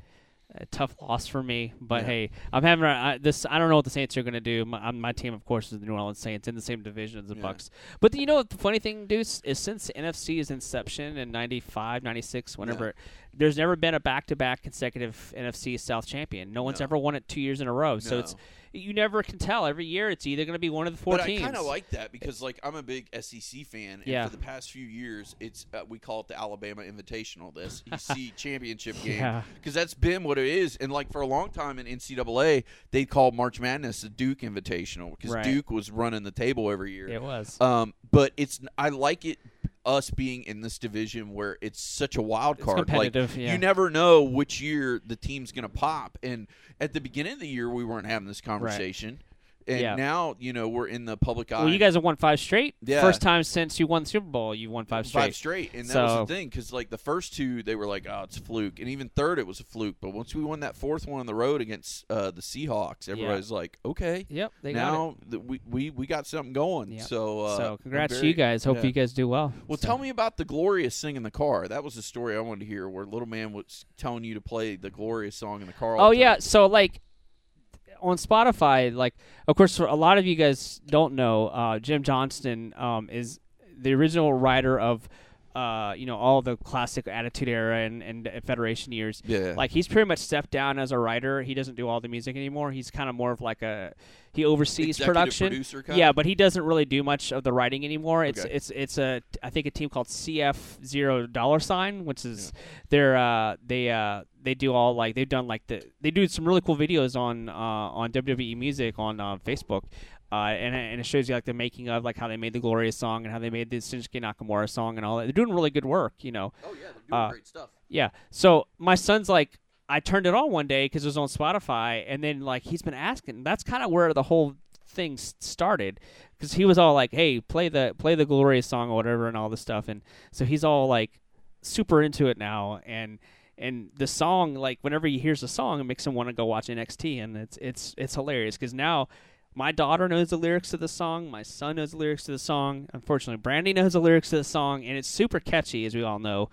a tough loss for me, but Yeah. hey, I'm having a, I, this. I don't know what the Saints are going to do. My, my team, of course, is the New Orleans Saints in the same division as the Yeah. Bucks. But you know what the funny thing, Deuce, is since NFC's inception in 95, 96, whenever, there's never been a back-to-back consecutive NFC South champion. No one's No. ever won it two years in a row. So it's you never can tell. Every year, it's either going to be one of the four but teams. I kind of like that because like I'm a big SEC fan, and Yeah. for the past few years, it's uh, we call it the Alabama Invitational, this EC championship game, Yeah. because that's been what it is. And like for a long time in NCAA, they called March Madness the Duke Invitational because Right. Duke was running the table every year. It was. Um, but it's I like it us being in this division where it's such a wild card. Like yeah. you never know which year the team's gonna pop. And at the beginning of the year, we weren't having this conversation. And Yeah. now, you know, we're in the public eye. Well, you guys have won five straight. Yeah. First time since you won the Super Bowl, you've won five straight. five straight, and that was the thing because like the first two, they were like, "Oh, it's a fluke," and even third, it was a fluke. But once we won that fourth one on the road against uh, the Seahawks, everybody's like, "Okay, Yep, now th- we, we we got something going." Yep. So, uh, so congrats to you guys. Hope yeah. you guys do well. Well, So- tell me about the glorious thing in the car. That was the story I wanted to hear, where little man was telling you to play the glorious song in the car. Oh yeah, so like on Spotify, like of course a lot of you guys don't know, uh, Jim Johnston um, is the original writer of uh, you know all the classic Attitude Era and, and Federation years. yeah. Like he's pretty much stepped down as a writer. He doesn't do all the music anymore. He's kind of more of like a he oversees Executive production. Yeah, of? but he doesn't really do much of the writing anymore. It's Okay. it's it's a I think a team called CF Zero Dollar Sign, which is they're uh they uh they do all like they've done like the they do some really cool videos on uh on WWE Music on uh, Facebook. Uh, and, and it shows you like the making of like how they made the Glorious song and how they made the Shinsuke Nakamura song and all that. They're doing really good work, you know. oh yeah, they're doing uh, great stuff. Yeah. So my son's like, I turned it on one day because it was on Spotify, and then like he's been asking. That's kind of where the whole thing started, because he was all like, "Hey, play the play the glorious song or whatever," and all this stuff, and so he's all like super into it now, and and the song like whenever he hears the song, it makes him want to go watch NXT, and it's it's it's hilarious because now. My daughter knows the lyrics to the song. My son knows the lyrics to the song. Unfortunately, Brandy knows the lyrics to the song, and it's super catchy, as we all know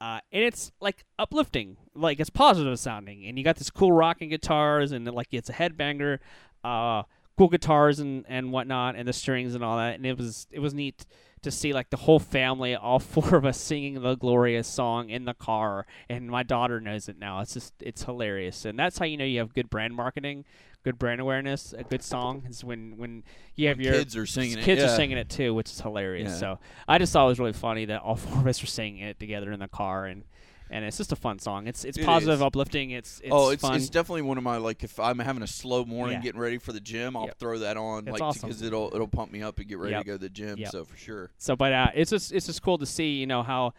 uh, and it's like uplifting, like it's positive sounding, and you got this cool rocking guitars, and like it's a headbanger, uh, cool guitars and and whatnot, and the strings and all that, and it was it was neat to see like the whole family, all four of us singing the glorious song in the car, and my daughter knows it now. It's just it's hilarious, and that's how you know you have good brand marketing, good brand awareness, a good song is when when you have your Kids are singing it. kids yeah. are singing it too, which is hilarious. Yeah. So I just thought it was really funny that all four of us were singing it together in the car, and and it's just a fun song. It's it's It positive, is. uplifting. It's it's oh, it's fun. it's definitely one of my like if I'm having a slow morning Yeah. getting ready for the gym, I'll Yep. throw that on It's like awesome. because it'll it'll pump me up and get ready Yep. to go to the gym. Yep. So for sure. so, but uh, it's just it's just cool to see you know how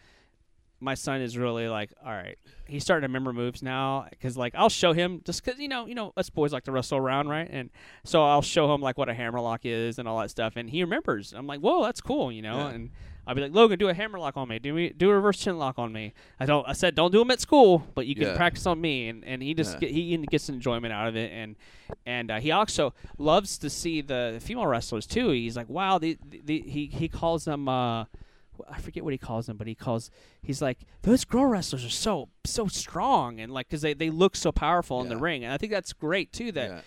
my son is really like all right. He's starting to remember moves now because like I'll show him just because you know you know us boys like to wrestle around right, and so I'll show him like what a hammerlock is and all that stuff, and he remembers. I'm like, whoa, that's cool, you know, Yeah. and. I'll be like Logan, do a hammerlock on me. Do me do a reverse chin lock on me. I don't. I said don't do them at school, but you can Yeah. practice on me. And, and he just Yeah. get, he gets enjoyment out of it. And and uh, he also loves to see the female wrestlers too. He's like, wow, the, the, he he calls them. Uh, I forget what he calls them, but he calls he's like those girl wrestlers are so so strong and like because they, they look so powerful in the ring. And I think that's great too. That yeah.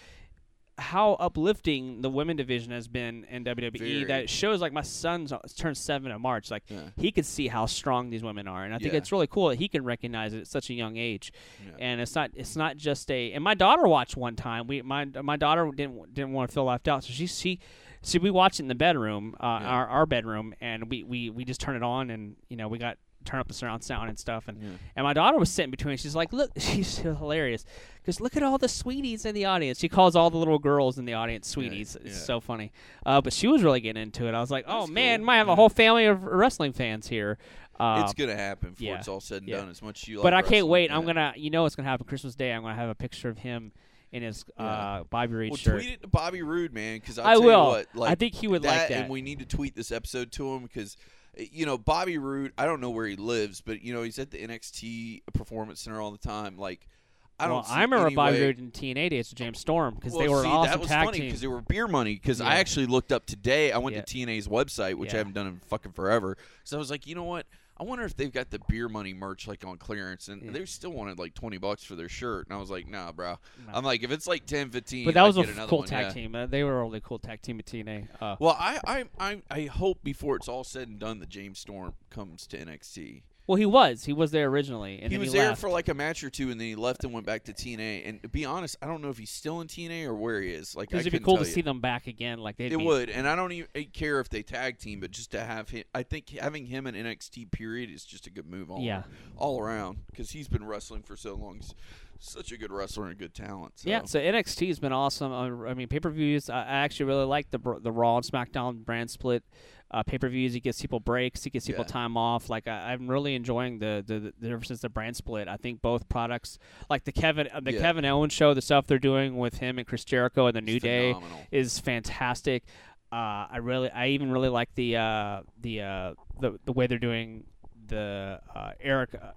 how uplifting the women division has been in WWE. Very. That it shows like my son's uh, turned seven in March. Like Yeah. he could see how strong these women are, and I think Yeah. it's really cool that he can recognize it at such a young age. Yeah. And it's not it's not just a. And my daughter watched one time. We my my daughter didn't didn't want to feel left out, so she she. See, we watched it in the bedroom, uh, Yeah. our our bedroom, and we, we, we just turn it on, and you know we got turn up the surround sound and stuff. And Yeah. and my daughter was sitting between. She's like, look, she's hilarious because look at all the sweeties in the audience. She calls all the little girls in the audience sweeties. It's yeah. so funny. Uh, but she was really getting into it. I was like, oh That's man, cool. might have a whole family of wrestling fans here. Uh, it's gonna happen before yeah. it's all said and Yeah. done. As much as you, but like I can't wait. I'm gonna, you know, what's gonna happen Christmas Day. I'm gonna have a picture of him in his Yeah. uh, Bobby Roode Well, shirt. tweet it to Bobby Roode, man, because I will. What, like, I think he would like that. and we need to tweet this episode to him because. You know, Bobby Roode. I don't know where he lives, but you know he's at the NXT Performance Center all the time. Like, I don't. well, I remember Bobby Roode in TNA days with James Storm because Well, they were see, awesome that was tag funny team. because they were beer money. Because I actually looked up today. I went Yeah. to TNA's website, which Yeah. I haven't done in fucking forever. So I was like, you know what? I wonder if they've got the beer money merch like on clearance, and Yeah. they still wanted like twenty bucks for their shirt. And I was like, nah, bro. No. I'm like, if it's like 10, 15, but that I'd was a cool one, tag yeah. team. Uh, they were only a really cool tag team at TNA. Uh, Well, I, I, I, I hope before it's all said and done that James Storm comes to NXT. Well, he was. He was there originally, and he was he there left. for like a match or two, and then he left and went back to TNA. And to be honest, I don't know if he's still in TNA or where he is. Like, Because it'd be cool to you. see them back again. Like they'd It be, would, and I don't even care if they tag team, but just to have him, I think having him in NXT period is just a good move all Yeah. all around because he's been wrestling for so long. He's such a good wrestler and a good talent. So. Yeah, so NXT has been awesome. Uh, I mean, pay per views. I, I actually really like the the Raw and SmackDown brand split. Uh, pay per views, he gives people breaks, he gives people Yeah. time off. Like I, I'm really enjoying the, the the ever since the brand split. I think both products, like the Kevin uh, the Yeah. Kevin Owens show, the stuff they're doing with him and Chris Jericho and the It's New Day is fantastic. Uh, I really, I even really like the uh, the uh, the the way they're doing the uh, Eric. Uh,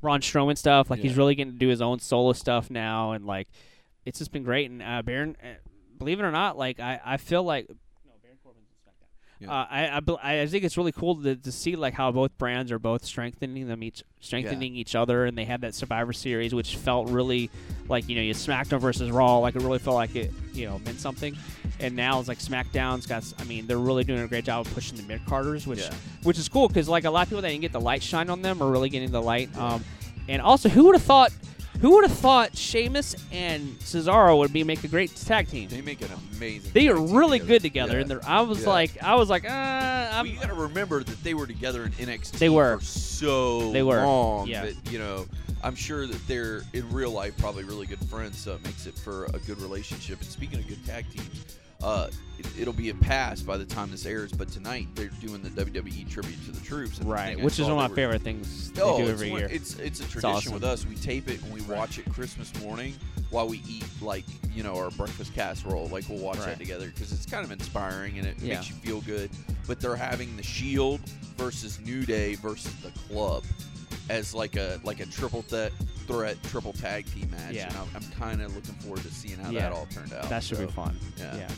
Braun Strowman stuff, like he's really getting to do his own solo stuff now, and like it's just been great. And uh, Baron, believe it or not, like I, I feel like no Baron Corbin's in SmackDown. Yeah. Uh, I, I I think it's really cool to, to see like how both brands are both strengthening them each strengthening each other, and they had that Survivor Series, which felt really like you know you SmackDown versus Raw, like it really felt like it you know meant something. And now it's like SmackDown's got. I mean, they're really doing a great job of pushing the mid carders, which Yeah. which is cool because like a lot of people that didn't get the light shine on them are really getting the light. Um, and also, who would have thought? Who would have thought Sheamus and Cesaro would be make a great tag team? They make an amazing. They are really together. good together, Yeah. and they're, I was Yeah. like, I was like, uh, I'm, you got to remember that they were together in NXT. They were. for so They were. long. Yeah. That, you know, I'm sure that they're in real life probably really good friends, so it makes it for a good relationship. And speaking of good tag teams, uh, it, it'll be a pass by the time this airs. But tonight they're doing the WWE tribute to the troops, and right, which is one of my favorite things they Oh, do every one- year. it's it's a tradition awesome. with us. We tape it and we watch it Christmas morning while we eat like you know our breakfast casserole. Like we'll watch Right. that together because it's kind of inspiring and it Yeah. makes you feel good. But they're having the Shield versus New Day versus the Club as like a like a triple threat threat triple tag team match. Yeah. And I'm, I'm kind of looking forward to seeing how Yeah. that all turned out. that should So, be fun. Yeah.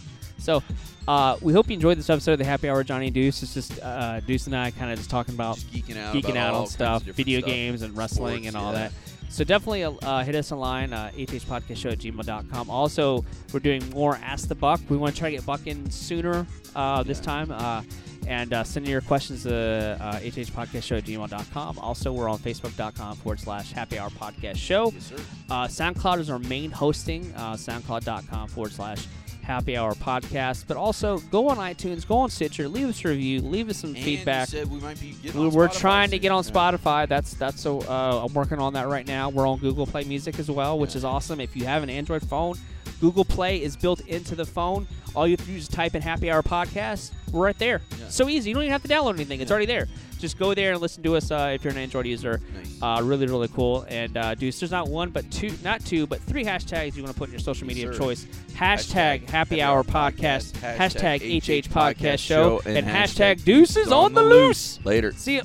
So, uh, we hope you enjoyed this episode of the Happy Hour. Johnny Deuce. It's just uh, Deuce and I kind of just talking about Just geeking out, geeking about out on stuff, video stuff. games and wrestling Sports, and all yeah. that. So definitely uh, hit us online, uh, hpodcastshow at gmail.com. Also, we're doing more Ask the Buck. We want to try to get Buck in sooner uh, this Yeah. time. Uh, and uh, send your questions to uh, hhpodcastshow at gmail.com. Also, we're on facebook.com forward slash happy hour podcast show. Yes, sir. Uh, SoundCloud is our main hosting, uh, soundcloud.com forward slash happy hour podcast. But also, go on iTunes, go on Stitcher, leave us a review, leave us some And feedback. We might be getting We're, on Spotify trying to get on. Spotify. That's that's a, uh, I'm working on that right now. We're on Google Play Music as well, which Yeah. is awesome. If you have an Android phone, Google Play is built into the phone. All you have to do is type in Happy Hour Podcast. We're right there. Yeah. So easy. You don't even have to download anything. It's Yeah. already there. Just go there and listen to us uh, if you're an Android user. Nice. Uh, really, really cool. And uh, Deuce, there's not one, but two, not two, but three hashtags you want to put in your social media of choice. Hashtag, Happy Hour Podcast, hashtag HH Podcast Show, and hashtag Deuces on the Loose. Later. See ya.